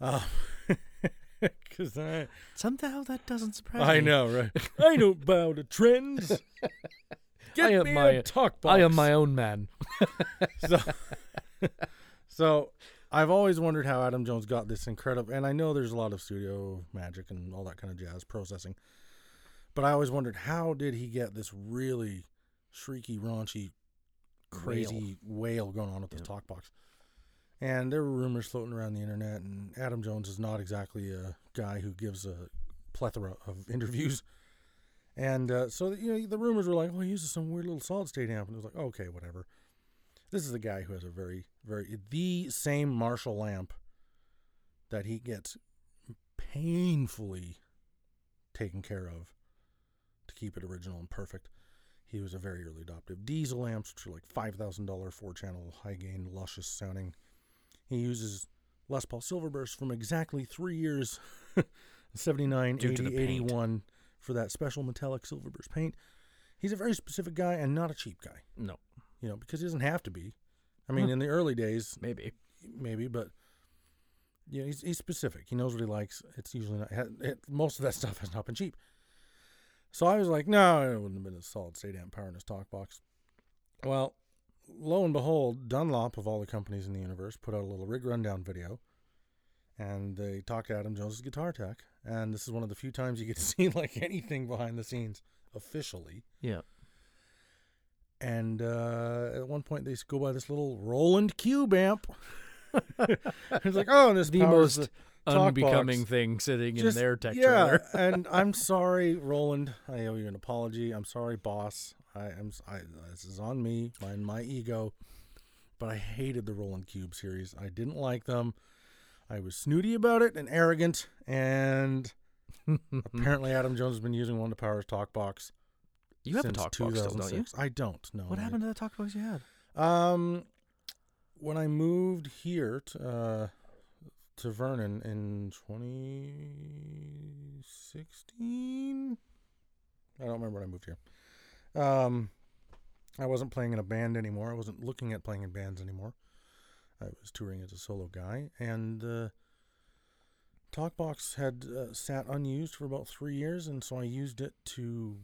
Because I, Somehow that doesn't surprise I me. I know, right? I don't bow to trends. Get I am me my- a talk box. I am my own man. so, so I've always wondered how Adam Jones got this incredible, and I know there's a lot of studio magic and all that kind of jazz processing, but I always wondered how did he get this really shrieky, raunchy, crazy wail, going on with this talk box. And there were rumors floating around the internet, and Adam Jones is not exactly a guy who gives a plethora of interviews. And uh, so, you know, the rumors were like, oh, he uses some weird little solid state amp. And it was like, okay, whatever. This is a guy who has a very, very, the same Marshall amp that he gets painfully taken care of to keep it original and perfect. He was a very early adopter. Diezel amps, which are like $5,000 four channel, high gain, luscious sounding. He uses Les Paul Silverburst from exactly three years 79, Due 80, to 81 for that special metallic Silverburst paint. He's a very specific guy and not a cheap guy, No, you know, because he doesn't have to be. I mean, in the early days, maybe. maybe, but yeah, he's, he's specific. He knows what he likes. It's usually not. It, most of that stuff has not been cheap. So I was like, no, it wouldn't have been a solid state amp power in his talk box. Well, lo and behold, Dunlop of all the companies in the universe put out a little rig rundown video, and they talked to Adam Jones's guitar tech, and this is one of the few times you get to see like anything behind the scenes officially. Yeah. And uh, at one point, they go by this little Roland Cube amp. it's like, oh, and this The most the, unbecoming box. thing sitting Just- in their tech yeah, trailer. and I'm sorry, Roland. I owe you an apology. I'm sorry, boss. I am. I, this is on me, my my ego. But I hated the Roland Cube series. I didn't like them. I was snooty about it and arrogant. And apparently, Adam Jones has been using one to power his talk box. You have a talk box still, don't you? I don't. No. What I- happened to the talk box you had? Um, when I moved here to, uh, to Vernon in 2016, I don't remember when I moved here. Um, I wasn't playing in a band anymore. I wasn't looking at playing in bands anymore. I was touring as a solo guy, and uh, Talkbox had uh, sat unused for about three years, and so I used it to.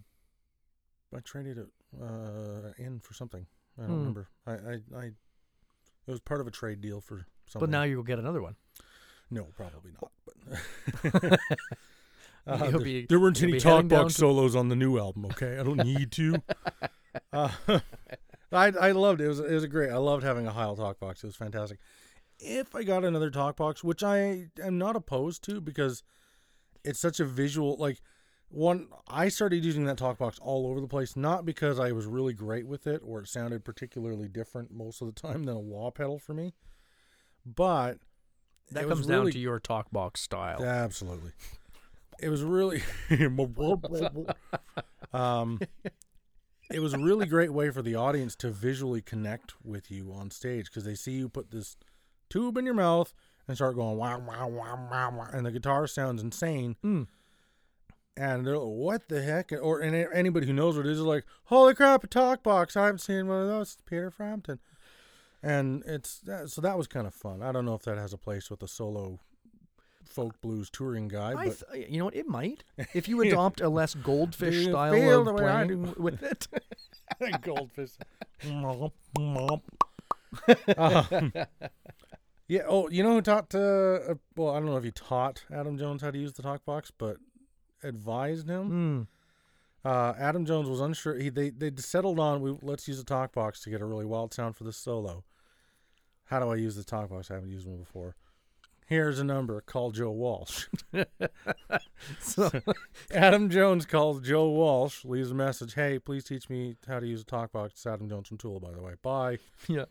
I traded it uh, in for something. I don't Hmm. remember. I, I, I, it was part of a trade deal for something. But now you'll get another one. no, probably not. But uh, there, be- there weren't any talk box to- solos on the new album. Okay, I don't need to. uh, I I loved it. It was it was a great. I loved having a Heil talkbox. It was fantastic. If I got another talk box, which I am not opposed to because it's such a visual like one I started using that talk box all over the place, not because I was really great with it or it sounded particularly different most of the time than a wah pedal for me. But That comes really, down to your talk box style. Absolutely. It was really um it was a really great way for the audience to visually connect with you on stage because they see you put this tube in your mouth and start going wow wow wow wow, wow and the guitar sounds insane. Mm. and they're like what the heck? Or and anybody who knows what it is is like holy crap a talk box. I haven't seen one of those peter frampton. And it's so that was kind of fun. I don't know if that has a place with a solo folk blues touring guy I but th- you know what? It might. If you adopt a less goldfish style of the way I playing with it. goldfish. Um, yeah. Oh, you know who taught? Uh, uh, well, I don't know if he taught Adam Jones how to use the talk box, but advised him. Mm. Uh, Adam Jones was unsure. He they they settled on we let's use a talk box to get a really wild sound for this solo. How do I use the talk box? I haven't used one before. Here's a number. Call Joe Walsh. So, Adam Jones calls Joe Walsh, leaves a message. Hey, please teach me how to use a talk box. It's Adam Jones from Tool, by the way. Bye. yeah.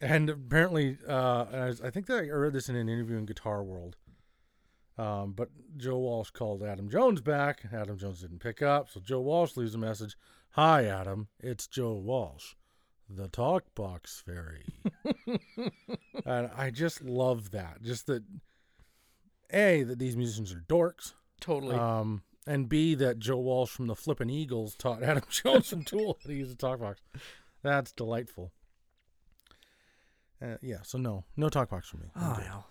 And apparently, uh, and I, was- I think that I read this in an interview in Guitar World. Um, but Joe Walsh called Adam Jones back. Adam Jones didn't pick up, so Joe Walsh leaves a message. Hi, Adam. It's Joe Walsh, the Talk Box Fairy. and I just love that. Just that, a that these musicians are dorks. Totally. Um, and B, that Joe Walsh from the Flippin' Eagles taught Adam Jones from Tool how to use a talk box. That's delightful. Uh, yeah, so no, no talk box for me. I'm oh, hell.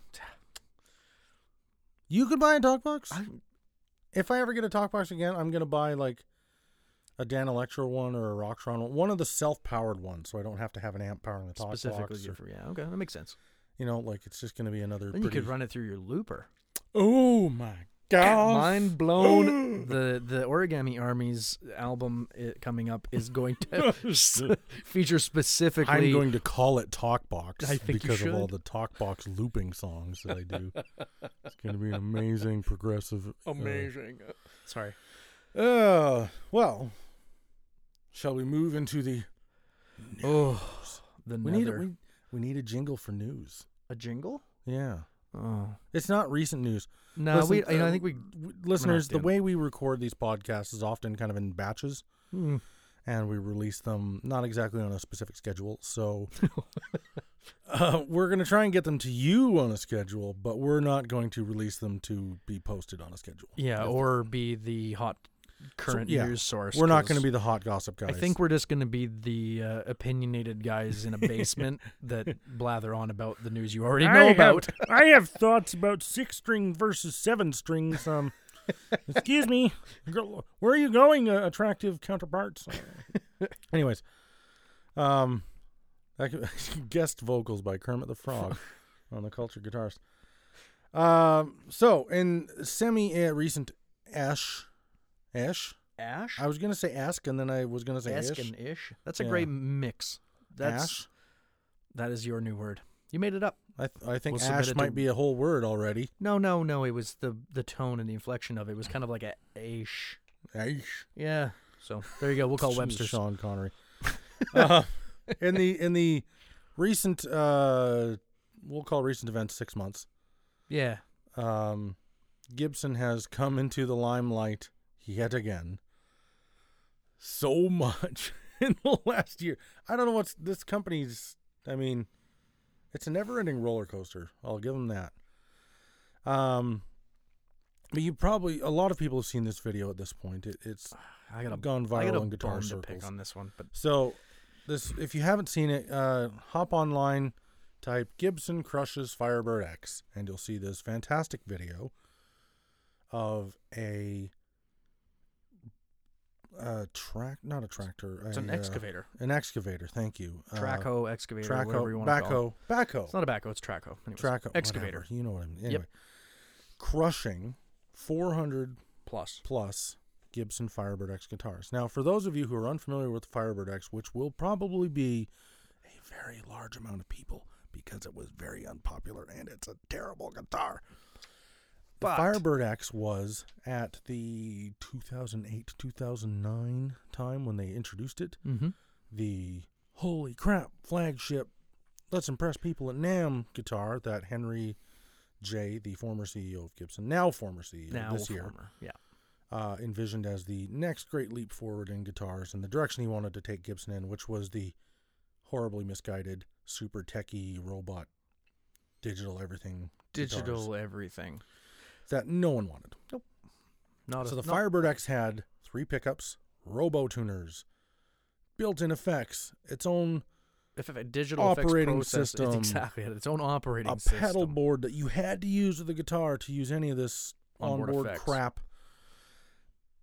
You could buy a talk box. I, If I ever get a talk box again, I'm gonna buy like a Danelectro one or a Rocktron one, one of the self-powered ones, so I don't have to have an amp powering the talk specifically box. or- for yeah. Okay, that makes sense. you know, like it's just gonna be another. Then you could run it through your looper. Oh my god! Mind blown. the the Origami Army's album i coming up is going to feature specifically. I'm going to call it Talkbox I think because of all the Talkbox looping songs that I do. it's going to be an amazing progressive. uh, Sorry. Uh, well, shall we move into the? Oh, the We need a, we, we need a jingle for news. a jingle. Yeah, Oh it's not recent news. no, Listen, we. You know, I uh, think we. w- listeners, the way we record these podcasts is often kind of in batches, Hmm. and we release them not exactly on a specific schedule. So uh, we're going to try and get them to you on a schedule, but we're not going to release them to be posted on a schedule. Yeah, or be the hot current yeah, news source. we're not going to be the hot gossip guys. I think we're just going to be the uh, opinionated guys in a basement that blather on about the news you already know about. I have thoughts about six string versus seven strings. Um, excuse me, where are you going, uh, attractive counterparts? Anyways, um, I guest vocals by Kermit the Frog on the Culture Guitarist. Um, so in semi uh, recent Ash, Ash, Ash, I was gonna say ask, and then I was gonna say Ask ish. and ish. That's a Yeah. great mix. That's Ash. that is your new word. You made it up. I th- I think We'll submit ash it might to- be a whole word already. No, no, no. It was the the tone and the inflection of it was kind of like a ash. Ash. Yeah. So there you go. We'll call Webster. Sean Connery. uh, in the in the recent uh, we'll call recent events six months. Yeah. Um, Gibson has come into the limelight yet again. So much in the last year. I don't know what's this company's. I mean, it's a never-ending roller coaster. I'll give them that. Um, but you probably a lot of people have seen this video at this point. It, it's I got gone got viral a in guitar circles. on this one, but So, this if you haven't seen it, uh, hop online, type Gibson crushes Firebird X, and you'll see this fantastic video of a uh, track, not a tractor, it's an a, uh, excavator. an excavator. Thank you, Uh, Traco excavator, whatever you Traco, want to call it. backhoe, backhoe, It's not a backhoe. It's Traco. Anyways, Traco, excavator whatever, You know what I mean? Anyway, crushing 400 plus. plus Gibson Firebird X guitars. Now, for those of you who are unfamiliar with the Firebird X, which will probably be a very large amount of people because it was very unpopular and it's a terrible guitar. But- Firebird X was at the 2008 2009 time when they introduced it. Mm-hmm. The holy crap flagship, let's impress people at NAMM guitar that Henry J., the former CEO of Gibson, now former CEO Now this year, former. Yeah. uh, envisioned as the next great leap forward in guitars and the direction he wanted to take Gibson in, which was the horribly misguided, super techy robot, digital everything Digital guitars everything. That no one wanted. Nope. Not at all. so a, the Firebird X had three pickups, robo tuners, built-in effects, its own if a digital operating process, it's system, exactly it. Its own operating a system. pedal board that you had to use with the guitar to use any of this Onboard onboard crap.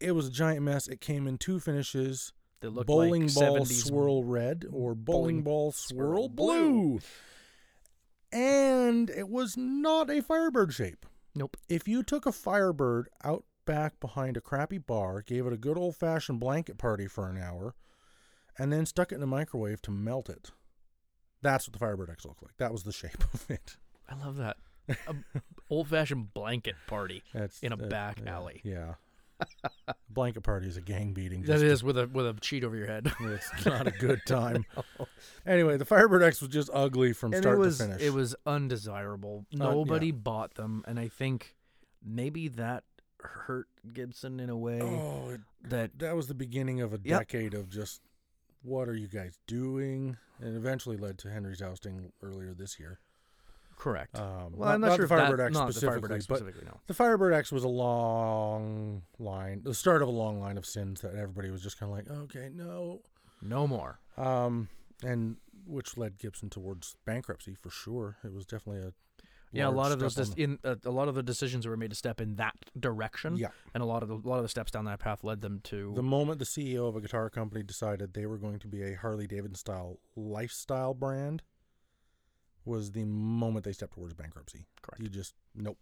It was a giant mess. It came in two finishes. that looked bowling like ball 70s swirl red or bowling bowling ball swirl swirl blue. blue. And it was not a Firebird shape. Nope. If you took a Firebird out back behind a crappy bar, gave it a good old fashioned blanket party for an hour, and then stuck it in a microwave to melt it, that's what the Firebird X looked like. That was the shape of it. I love that. A old fashioned blanket party. That's, In a that- back yeah, alley. Yeah. blanket party is a gang beating. That is with a with a sheet over your head. It's not a good time. Anyway, the Firebird X was just ugly from and start it was to finish. it was undesirable. Uh, yeah. Nobody bought them, and I think maybe that hurt Gibson in a way oh, it, that that was the beginning of a Yep. decade of just what are you guys doing, and eventually led to Henry's ousting earlier this year. Correct. Um, well, I'm not, sure the if Firebird that, X not the specifically, Firebird X but specifically. No. the Firebird X was a long line, the start of a long line of sins that everybody was just kind of like, okay, no, No more. um, and which led Gibson towards bankruptcy for sure. It was definitely a Yeah, a lot of those step dis- in uh, a lot of the decisions were made to step in that direction. yeah. and a lot of the a lot of the steps down that path led them to The moment the CEO of a guitar company decided they were going to be a Harley Davidson style lifestyle brand was the moment they stepped towards bankruptcy. Correct. You just nope.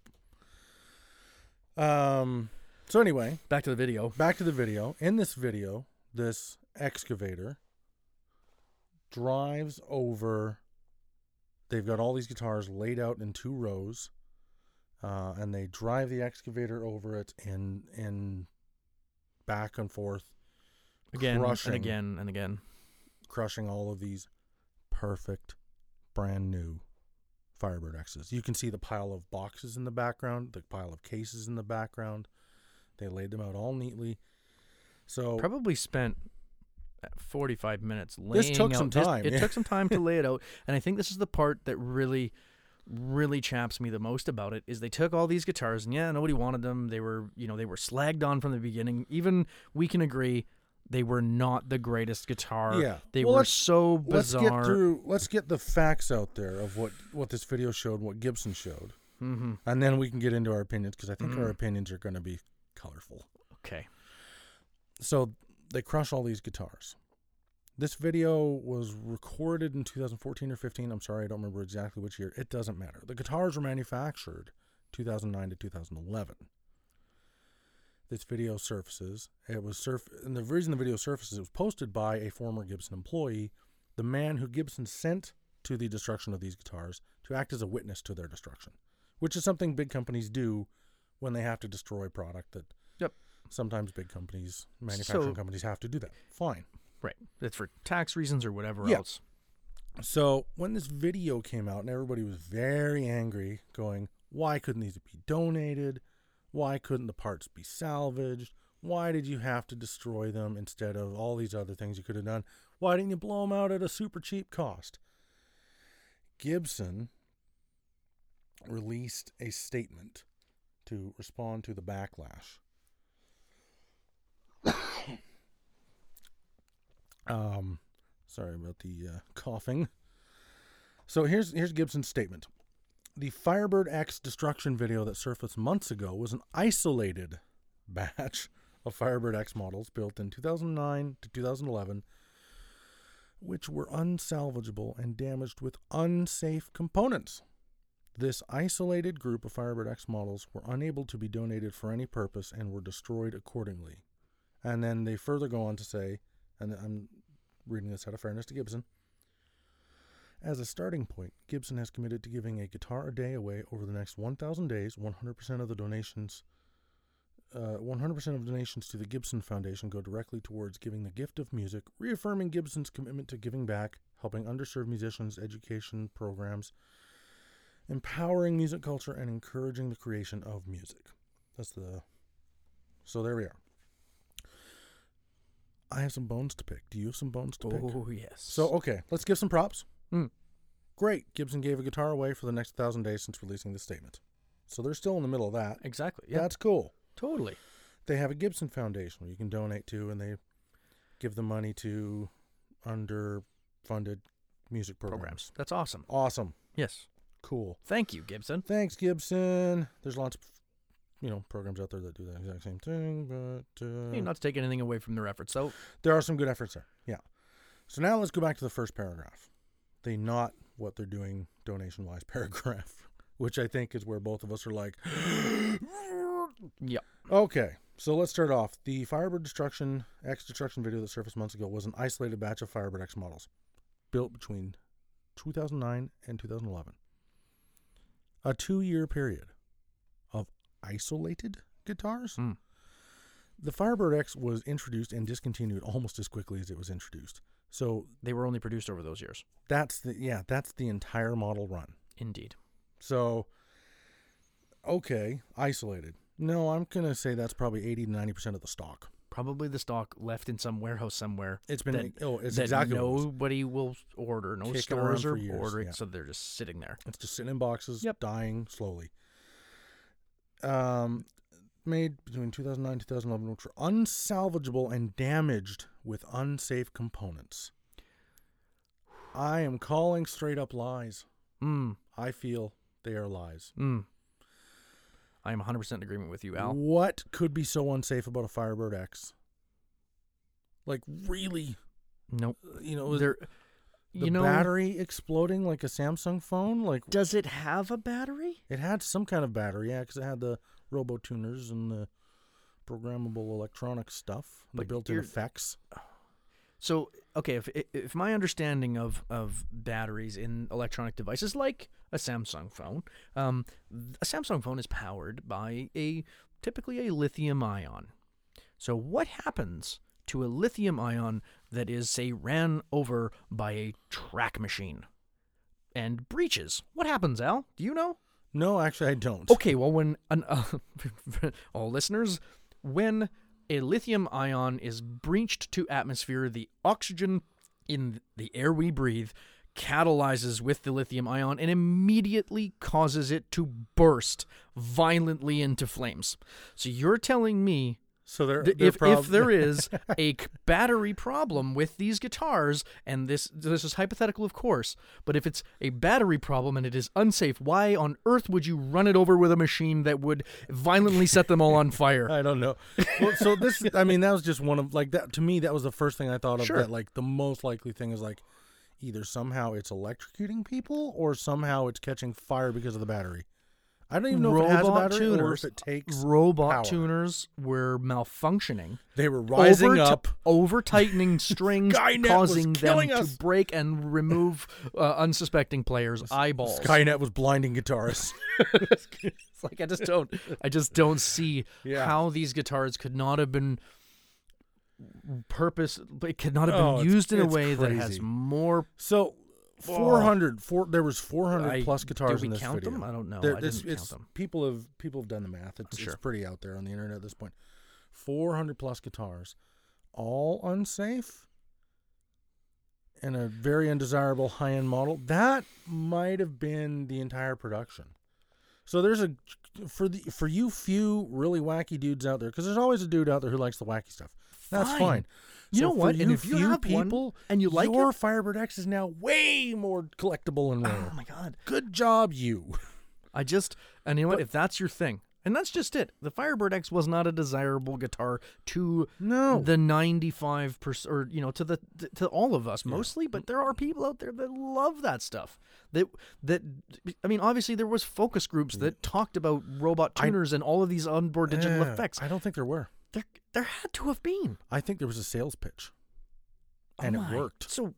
Um so anyway, back to the video. back to the video. In this video, this excavator drives over they've got all these guitars laid out in two rows. Uh, and they drive the excavator over it in in back and forth Again crushing. and again and again. crushing all of these perfect, brand new Firebird X's. You can see the pile of boxes in the background, the pile of cases in the background. They laid them out all neatly. So Probably spent uh, 45 minutes laying This took out some this- time, it yeah. took some time to lay it out, and I think this is the part that really, really chaps me the most about it. Is they took all these guitars, and yeah, nobody wanted them. They were, you know, they were slagged on from the beginning. Even we can agree they were not the greatest guitar. Yeah. they Well, were let's- so let's bizarre. get through. Let's get the facts out there of what what this video showed, what Gibson showed, hmm and then we can get into our opinions because I think our Mhm. opinions are going to be colorful. Okay. so they crush all these guitars. This video was recorded in 2014 or 15. I'm sorry, I don't remember exactly which year. It doesn't matter. The guitars were manufactured 2009 to 2011. This video surfaces. It was surf, and the reason the video surfaces, it was posted by a former Gibson employee, the man who Gibson sent to the destruction of these guitars to act as a witness to their destruction, which is something big companies do when they have to destroy product that Yep. sometimes big companies, manufacturing So- companies have to do that. Fine. Right. That's for tax reasons or whatever Yeah. else. So when this video came out and everybody was very angry, going, why couldn't these be donated? Why couldn't the parts be salvaged? Why did you have to destroy them instead of all these other things you could have done? Why didn't you blow them out at a super cheap cost? Gibson released a statement to respond to the backlash. um, sorry about the uh, coughing. So here's here's Gibson's statement. The Firebird X destruction video that surfaced months ago was an isolated batch of Firebird X models built in 2009 to 2011, which were unsalvageable and damaged with unsafe components. This isolated group of Firebird X models were unable to be donated for any purpose and were destroyed accordingly. And then they further go on to say, and I'm reading this out of fairness to Gibson. As a starting point, Gibson has committed to giving a guitar a day away over the next 1,000 days. 100% of the donations, uh, 100% of donations to the Gibson Foundation go directly towards giving the gift of music, reaffirming Gibson's commitment to giving back, helping underserved musicians, education programs, empowering music culture, and encouraging the creation of music. That's the. So there we are. I have some bones to pick. Do you have some bones to pick? Oh yes. So okay, let's give some props. Hmm. Great, Gibson gave a guitar away for the next thousand days since releasing the statement. So they're still in the middle of that. exactly. Yeah. That's cool. totally. They have a Gibson Foundation where you can donate to, and they give the money to underfunded music programs. Programs. That's awesome. Awesome, Yes. cool. Thank you, Gibson. Thanks, Gibson. There's lots of you know programs out there that do the exact same thing, but uh, Hey, not to take anything away from their efforts, So there are some good efforts there. Yeah. So now let's go back to the first paragraph. The not what they're doing donation wise paragraph, which I think is where both of us are like, Yeah. okay. So let's start off. The Firebird Destruction X Destruction video that surfaced months ago was an isolated batch of Firebird X models built between 2009 and 2011. A two year period of isolated guitars. Hmm. The Firebird X was introduced and discontinued almost as quickly as it was introduced. So They were only produced over those years. that's the yeah, that's the entire model run. Indeed. So okay, isolated. No, I'm gonna say that's probably eighty to ninety percent of the stock. Probably the stock left in some warehouse somewhere. It's been That- oh, it's that exactly what it is. nobody will order. No Kicking around stores for are years, ordering, yeah. so they're just sitting there. It's just sitting in boxes, Yep. dying slowly. Um, made between 2009 and 2011, which were unsalvageable and damaged with unsafe components. I am calling straight up lies. Mm. I feel they are lies. Mm. I am 100% in agreement with you, Al. What could be so unsafe about a Firebird X? Like really, Nope. you know, There, the you know, battery exploding like a Samsung phone. Like does it have a battery? it had some kind of battery, yeah, because it had the robo tuners and the programmable electronic stuff, the built-in effects. So, okay, if if my understanding of of batteries in electronic devices like a Samsung phone, um, a Samsung phone is powered by a typically a lithium ion. So, what happens to a lithium ion that is say ran over by a track machine and breaches? What happens, Al? Do you know? No, actually, I don't. Okay, well, when an, uh, all listeners, when a lithium ion is breached to atmosphere, the oxygen in the air we breathe catalyzes with the lithium ion and immediately causes it to burst violently into flames. So you're telling me So there, there if, prob- if there is a battery problem with these guitars, and this this is hypothetical, of course, but if it's a battery problem and it is unsafe, why on earth would you run it over with a machine that would violently set them all on fire? I don't know. Well, so this, I mean, that was just one of like that to me. That was the first thing I thought of. Sure. That like the most likely thing is like either somehow it's electrocuting people or somehow it's catching fire because of the battery. I don't even know if it has a robot battery or tuners, if it takes. robot power. tuners were malfunctioning. They were rising over, up. over tightening strings, Skynet causing them killing to break and remove uh, unsuspecting players' eyeballs. Skynet was blinding guitarists. It's like I just don't, I just don't see Yeah. how these guitars could not have been purpose. It could not have Oh, been it's- used in a way that has more. So, 400, four, there was 400 I- plus guitars did we in this count video. them? I don't know. There- I it's, didn't it's- count them. People have people have done the math. It's, Sure. it's pretty out there on the internet at this point. 400 plus guitars, all unsafe, and a very undesirable high end model. That might have been the entire production. So there's a for the for you few really wacky dudes out there because there's always a dude out there who likes the wacky stuff. That's Fine. fine. You So know what? And if you have one people and you like your it- Firebird X is now way more collectible and oh rare. Oh my god! Good job, you. I just and you know what? If that's your thing, and that's just it. The Firebird X was not a desirable guitar to No. the ninety-five percent, or you know, to the to all of us mostly. But mm. there are people out there that love that stuff. That that I mean, obviously there was focus groups that mm. talked about robot I- tuners and all of these onboard digital effects. I don't think there were. There there had to have been, I think there was a sales pitch, oh and Oh it worked. So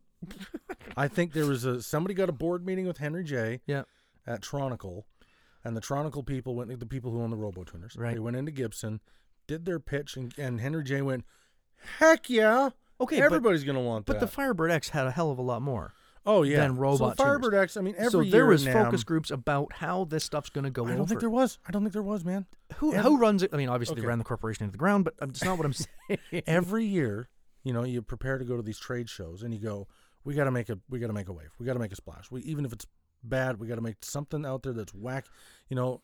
I think there was a somebody got a board meeting with Henry J. yeah, at Tronical, and the Tronical people went the people who own the Robo Tuners, Right. They went into Gibson, did their pitch, and, and Henry J. went, "Heck yeah! okay, but, everybody's gonna want but that." But the Firebird X had a hell of a lot more. Oh yeah, than robot So tuners. Firebird X. I mean, every so year there was NAMM, focus groups about how this stuff's going to go I don't think there was. I don't think there was, man. Who Every- who runs it? I mean, obviously Okay. they ran the corporation into the ground, but um, it's not what I'm saying. every year, you know, you prepare to go to these trade shows, and you go, "We got to make a, we got to make a wave. We got to make a splash. We even if it's bad, we got to make something out there that's whack." You know,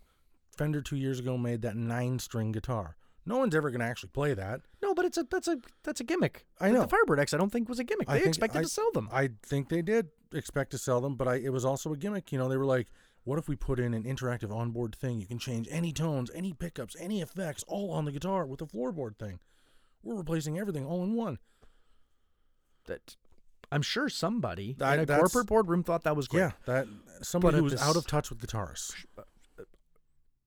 Fender two years ago made that nine-string guitar. No one's ever going to actually play that. no, but it's a that's a that's a gimmick. I But know. the Firebird X. I don't think was a gimmick. I They think- expected I- to sell them. I think they did expect to sell them, but I, it was also a gimmick. You know, they were like, "What if we put in an interactive onboard thing? You can change any tones, any pickups, any effects, all on the guitar with a floorboard thing. We're replacing everything all in one." that I'm sure somebody That- in a corporate boardroom thought that was great. Yeah, that somebody who was out of touch with guitarists.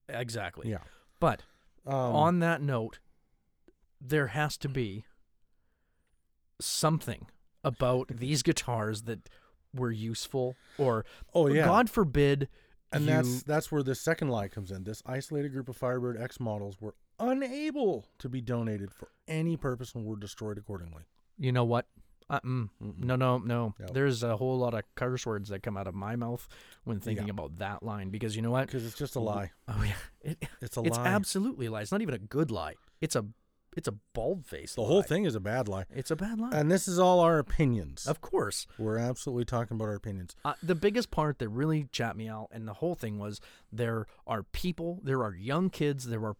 exactly. Yeah. But Um, on that note, there has to be something about these guitars that were useful, or oh yeah, God forbid, and you, that's that's where the second lie comes in. This isolated group of Firebird X models were unable to be donated for any purpose and were destroyed accordingly. you know what? Uh, mm, no, no, no. No. There's a whole lot of curse words that come out of my mouth when thinking Yeah. about that line because you know what? Because it's just a lie. Oh yeah, it, It's a it's lie. It's absolutely a lie. It's not even a good lie. It's a it's a bald face. the whole thing is a bad lie. It's a bad lie. And this is all our opinions. of course. We're absolutely talking about our opinions. Uh, the biggest part that really chapped me out and the whole thing was there are people, there are young kids, there are,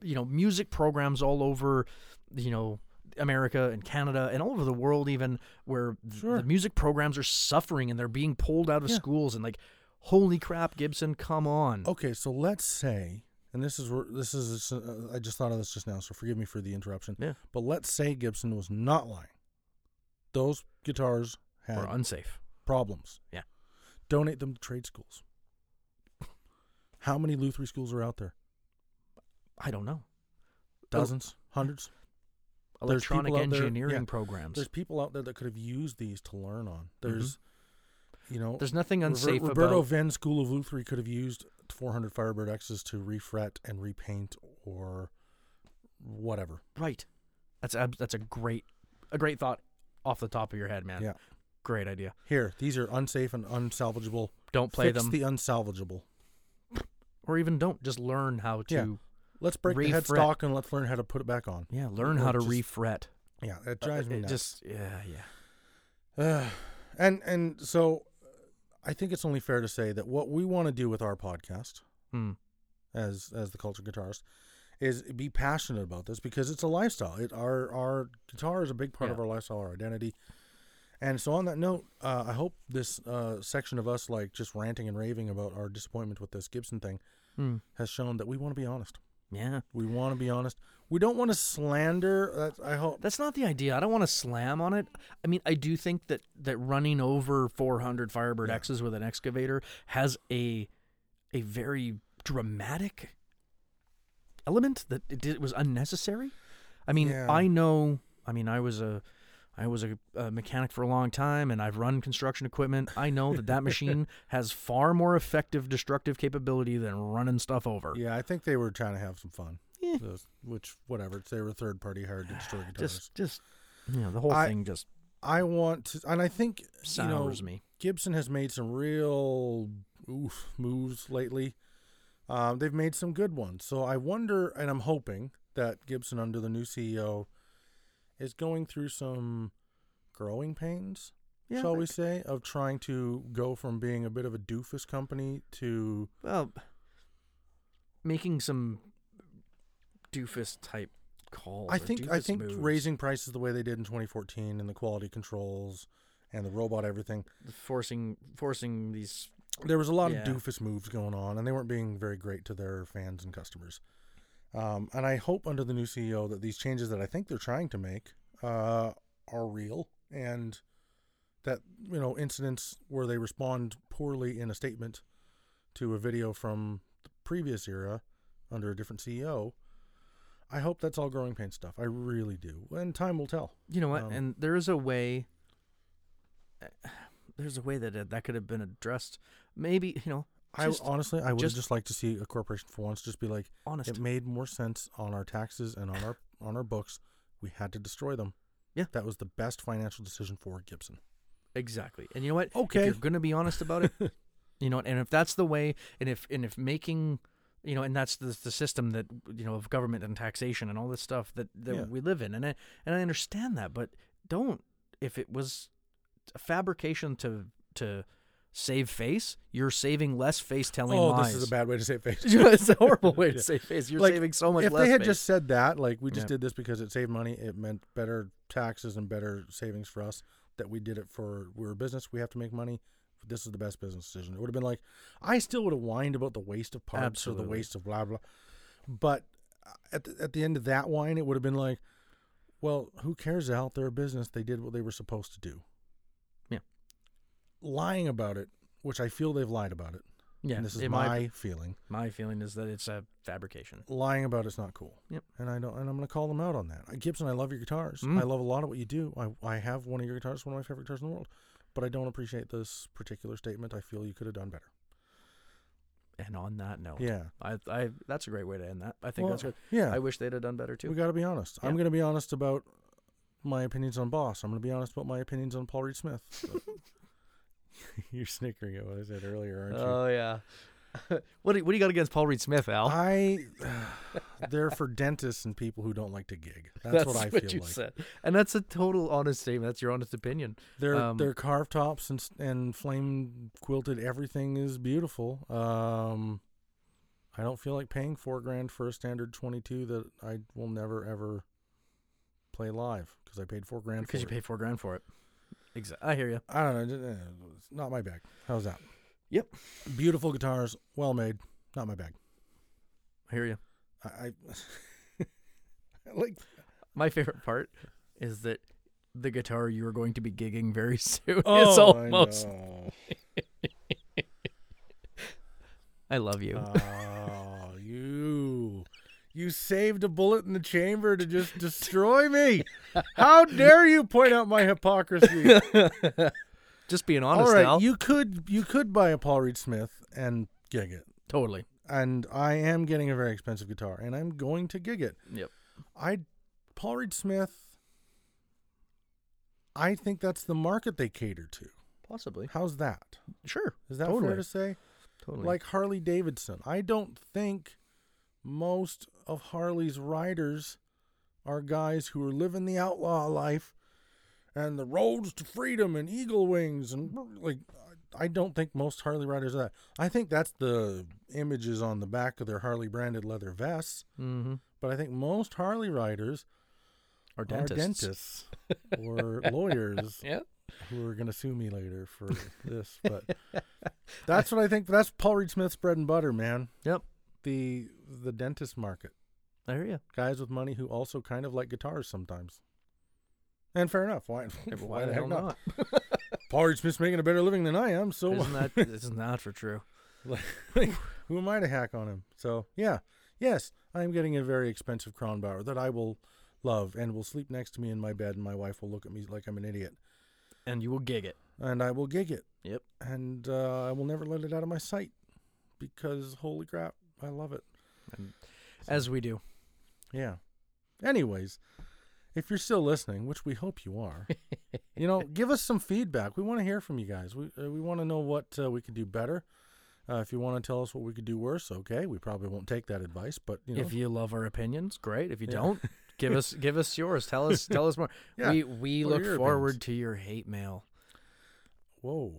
you know, music programs all over, you know, America and Canada and all over the world, even where Sure. the music programs are suffering and they're being pulled out of Yeah. schools and like, holy crap, Gibson, come on. Okay, so let's say, and this is where this is. Uh, I just thought of this just now, so forgive me for the interruption. Yeah. But let's say Gibson was not lying. Those guitars had Or unsafe. problems. Yeah. Donate them to trade schools. How many Lutheran schools are out there? I don't know. Dozens, hundreds. Electronic out there- engineering yeah. programs. There's people out there that could have used these to learn on. There's, you know, Mm-hmm. There's nothing unsafe Roberto about. Venn School of Luthiery could have used 400 Firebird X's to refret and repaint or whatever. Right. That's ab- that's a great a great thought off the top of your head, man. Yeah. Great idea. Here, these are unsafe and unsalvageable. Don't play Fix them the unsalvageable. or even don't just learn how to Yeah. Yeah, Let's break the headstock and let's learn how to put it back on. Yeah, learn Or how to just- refret. Yeah, it drives Uh, me it nuts. Just yeah, yeah. Uh, and and so I think it's only fair to say that what we want to do with our podcast Hmm. as as the culture guitarist is be passionate about this because it's a lifestyle. It our our guitar is a big part of our lifestyle, our identity. And so on that note, uh, I hope this uh, section of us like just ranting and raving about our disappointment with this Gibson thing Hmm. has shown that we want to be honest. Yeah. We want to be honest. We don't want to slander. That's, I hope. That's not the idea. I don't want to slam on it. I mean, I do think that that running over 400 Firebird Yeah. X's with an excavator has a a very dramatic element that it, did, it was unnecessary. I mean, Yeah. I know. I mean, I was a I was a, a mechanic for a long time, and I've run construction equipment. I know that that machine has far more effective destructive capability than running stuff over. Yeah, I think they were trying to have some fun. Yeah. Which, whatever. They were third party hired to destroy guitars. Just, just you know, the whole I- thing just I want to, and I think you know, me. Gibson has made some real oof moves lately. Um, they've made some good ones. So I wonder, and I'm hoping that Gibson, under the new CEO, is going through some growing pains, Yeah, shall we say, of trying to go from being a bit of a doofus company to Well, making some doofus type calls. I think I think moves. raising prices the way they did in 2014 and the quality controls and the robot everything. forcing forcing these There was a lot Yeah. of doofus moves going on, and they weren't being very great to their fans and customers. Um, and I hope under the new CEO that these changes that I think they're trying to make uh, are real, and that you know incidents where they respond poorly in a statement to a video from the previous era under a different CEO. I hope that's all growing pain stuff. I really do, and time will tell. you know what Um, and there is a way there's a way that it, that could have been addressed maybe you know I Just- honestly, I would just- just like to see a corporation for once just be like, honest it made more sense on our taxes and on our on our books. We had to destroy them. Yeah. that was the best financial decision for Gibson. exactly and you know what Okay. if you're gonna be honest about it you know and if that's the way and if and if making you know and that's the, the system that you know of government and taxation and all this stuff that, that Yeah. we live in and I, and I understand that but don't if it was a fabrication to to save face you're saving less face telling oh, lies this is a bad way to save face. it's a horrible way to Yeah. say face you're Like, saving so much less. if they had face. just said that, like we just Yeah. did this because it saved money, it meant better taxes and better savings for us. That we did it for we're a business, we have to make money. This is the best business decision. It would have been like, I still would have whined about the waste of parts or the waste of blah blah. But uh, at the, at the end of that whine, it would have been like, well, who cares out? They're a business. They did what they were supposed to do. Yeah. Lying about it, which I feel they've lied about it. yeah and this is in my, my feeling. my feeling is that it's a fabrication Lying about it's not cool. Yep. And I don't, and I'm going to call them out on that. Gibson, I love your guitars. Mm. I love a lot of what you do. I, I have one of your guitars, one of my favorite guitars in the world. But I don't appreciate this particular statement. I feel you could have done better. and on that note Yeah. I, I that's a great way to end that I think Well, that's good Yeah. I wish they'd have done better too we got to be honest. I'm going to be honest about my opinions on Boss. I'm going to be honest about my opinions on Paul Reed Smith. You're snickering at what I said earlier, aren't you? Oh yeah. what do, what do you got against Paul Reed Smith, Al? I, they're for dentists and people who don't like to gig. That's, what I feel you like. said, and that's a total honest statement. That's your honest opinion. Their Um, their carved tops and and flame quilted everything is beautiful. Um, I don't feel like paying four grand for a standard twenty two that I will never ever play live because I paid four grand Because you it. paid four grand for it. Exactly. I hear you. I don't know. eh, It's not my bag. How's that? Yep. Beautiful guitars, well made. Not my bag. I hear you. I, I like. My favorite part is that the guitar you are going to be gigging very soon Oh, is I almost. know. I, love you. You. You saved a bullet in the chamber to just destroy me. How dare you point out my hypocrisy? Just being honest, All right, you could you could buy a Paul Reed Smith and gig it. totally. And I am getting a very expensive guitar and I'm going to gig it. Yep. I Paul Reed Smith I think that's the market they cater to. Possibly. How's that? Sure. Is that Totally. fair to say? Totally. like Harley Davidson. I don't think most of Harley's riders are guys who are living the outlaw life and the roads to freedom and eagle wings and like I don't think most Harley riders are that. I think that's the images on the back of their Harley branded leather vests, mm-hmm. but I think most Harley riders are dentists. dentists or lawyers Yeah. who are going to sue me later for this. But that's what I think. That's Paul Reed Smith's bread and butter, man. Yep. The the dentist market, I hear you. guys with money who also kind of like guitars sometimes. And fair enough. Why? Why, the hell not? Paul Reed Smith's making a better living than I am. So Isn't that isn't that for true? Like- Who am I to hack on him? So yeah, yes, I am getting a very expensive Kronbauer that I will love and will sleep next to me in my bed, and my wife will look at me like I'm an idiot, And you will gig it. and I will gig it. Yep. And uh, I will never let it out of my sight because holy crap, I love it. And as we do. Yeah. Anyways, if you're still listening, which we hope you are, you know, give us some feedback. We want to hear from you guys. We uh, we want to know what uh, we could do better. Uh, if you want to tell us what we could do worse, okay. We probably won't take that advice, but you know, If you love our opinions, great. If you Yeah. don't, give us give us yours. Tell us tell us more. Yeah. We we What look forward opinions? to your hate mail whoa,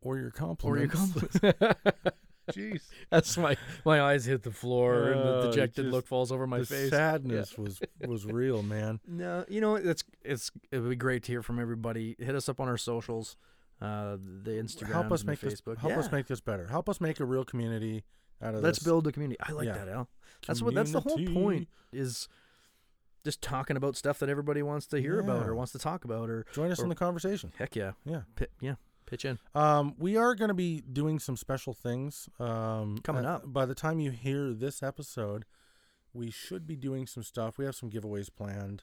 or your compliments. or your compliments. Jeez, That's my my eyes hit the floor and Oh, the dejected just- look falls over my the face. sadness was was real, man. No, you know it's it's it would be great to hear from everybody. Hit us up on our socials, uh, the Instagram, help us make this Facebook. help us make this better. Help us make a real community out of Let's this. build a community. I like Yeah. that, Al. That's what that's the whole point is just talking about stuff that everybody wants to hear about or wants to talk about or Join us or- in the conversation. heck yeah. Yeah. Pi- yeah. Pitch in. Um, we are going to be doing some special things um, Coming uh, up. By the time you hear this episode, we should be doing some stuff. We have some giveaways planned.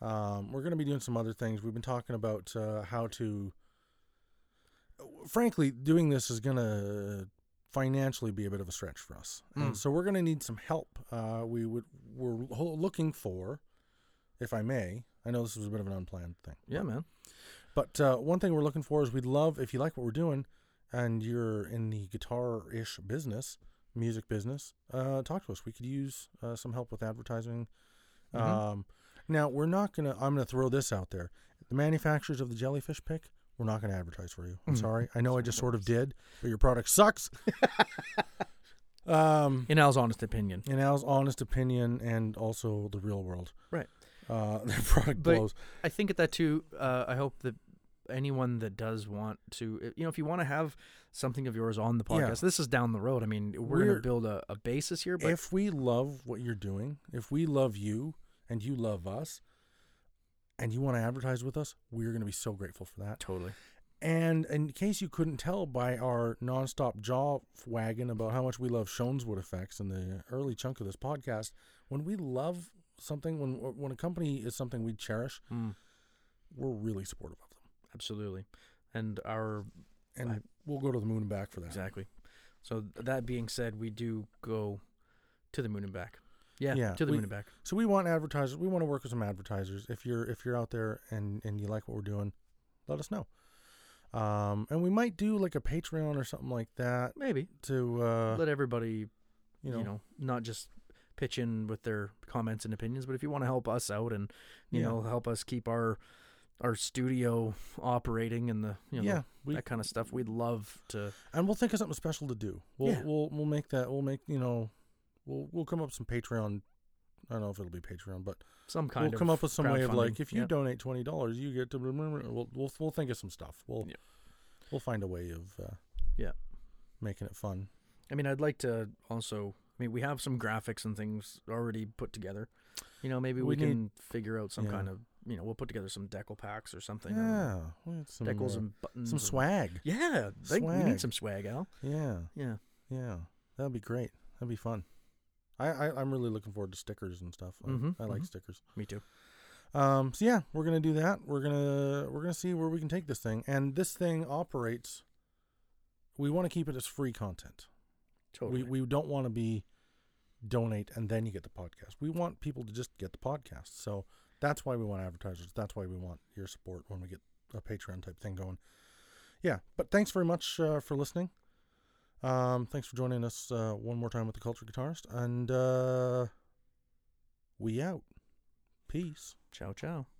Um, we're going to be doing some other things. We've been talking about uh, how to. Frankly, doing this is going to financially be a bit of a stretch for us, Mm. and so we're going to need some help. Uh, we would we're looking for, if I may. I know this was a bit of an unplanned thing. Yeah, man. But uh, one thing we're looking for is we'd love if you like what we're doing and you're in the guitar ish business, music business, uh, talk to us. We could use uh, some help with advertising. Mhm. Um, now, we're not going to, I'm going to throw this out there. The manufacturers of the jellyfish pick, we're not going to advertise for you. I'm Mm. sorry. I know I just sort of did, but your product sucks. um, In Al's honest opinion. in Al's honest opinion and also the real world. Right. Uh, the product But- blows. I think at that too. Uh, I hope that anyone that does want to, you know, if you want to have something of yours on the Yeah. podcast, this is down the road. I mean, we're, We're- going to build a, a basis here, but if we love what you're doing, if we love you and you love us, and you want to advertise with us, we're going to be so grateful for that. totally. And in case you couldn't tell by our nonstop jaw wagging about how much we love Shoneswood effects in the early chunk of this podcast, when we love something, when when a company is something we cherish, Mm, we're really supportive of them, absolutely. And our and I- we'll go to the moon and back for that. exactly. So that being said, we do go to the moon and back. Yeah, Yeah, to the we- moon and back. So we want advertisers. We want to work with some advertisers. If you're if you're out there and and you like what we're doing, let us know. Um, and we might do like a Patreon or something like that Maybe to uh, let everybody, you know, not just pitch in with their comments and opinions, but if you want to help us out and you Yeah. know help us keep our our studio operating and the you know yeah, we that kind of stuff, we'd love to. and we'll think of something special to do. We'll Yeah. we'll we'll make that. We'll make you know, we'll we'll come up with some Patreon. I don't know if it'll be Patreon, but Some kind we'll of come up with some way of like if you donate twenty dollars, you get to. We'll we'll we'll think of some stuff. We'll we'll find a way of uh, Yeah. making it fun. I mean, I'd like to also. I mean, we have some graphics and things already put together. You know, maybe we, We need- can figure out some yeah. kind of. You know, we'll put together some decal packs or something. I. Yeah, some decals uh, and buttons. some and- swag. Yeah, like, we need some swag, Al. Yeah. Yeah. Yeah, that'd be great. That'd be fun. I, I I'm really looking forward to stickers and stuff. I, Mhm, I like mhm. stickers. Me too. Um, so yeah, we're gonna do that. We're gonna we're gonna see where we can take this thing, and this thing operates. We want to keep it as free content. Totally. We we don't want to be donate and then you get the podcast. We want people to just get the podcast. So that's why we want advertisers. That's why we want your support when we get a Patreon type thing going. Yeah, but thanks very much uh, for listening. Um, thanks for joining us uh, one more time with the Culture Guitarist, and uh, we out. Peace. ciao, ciao.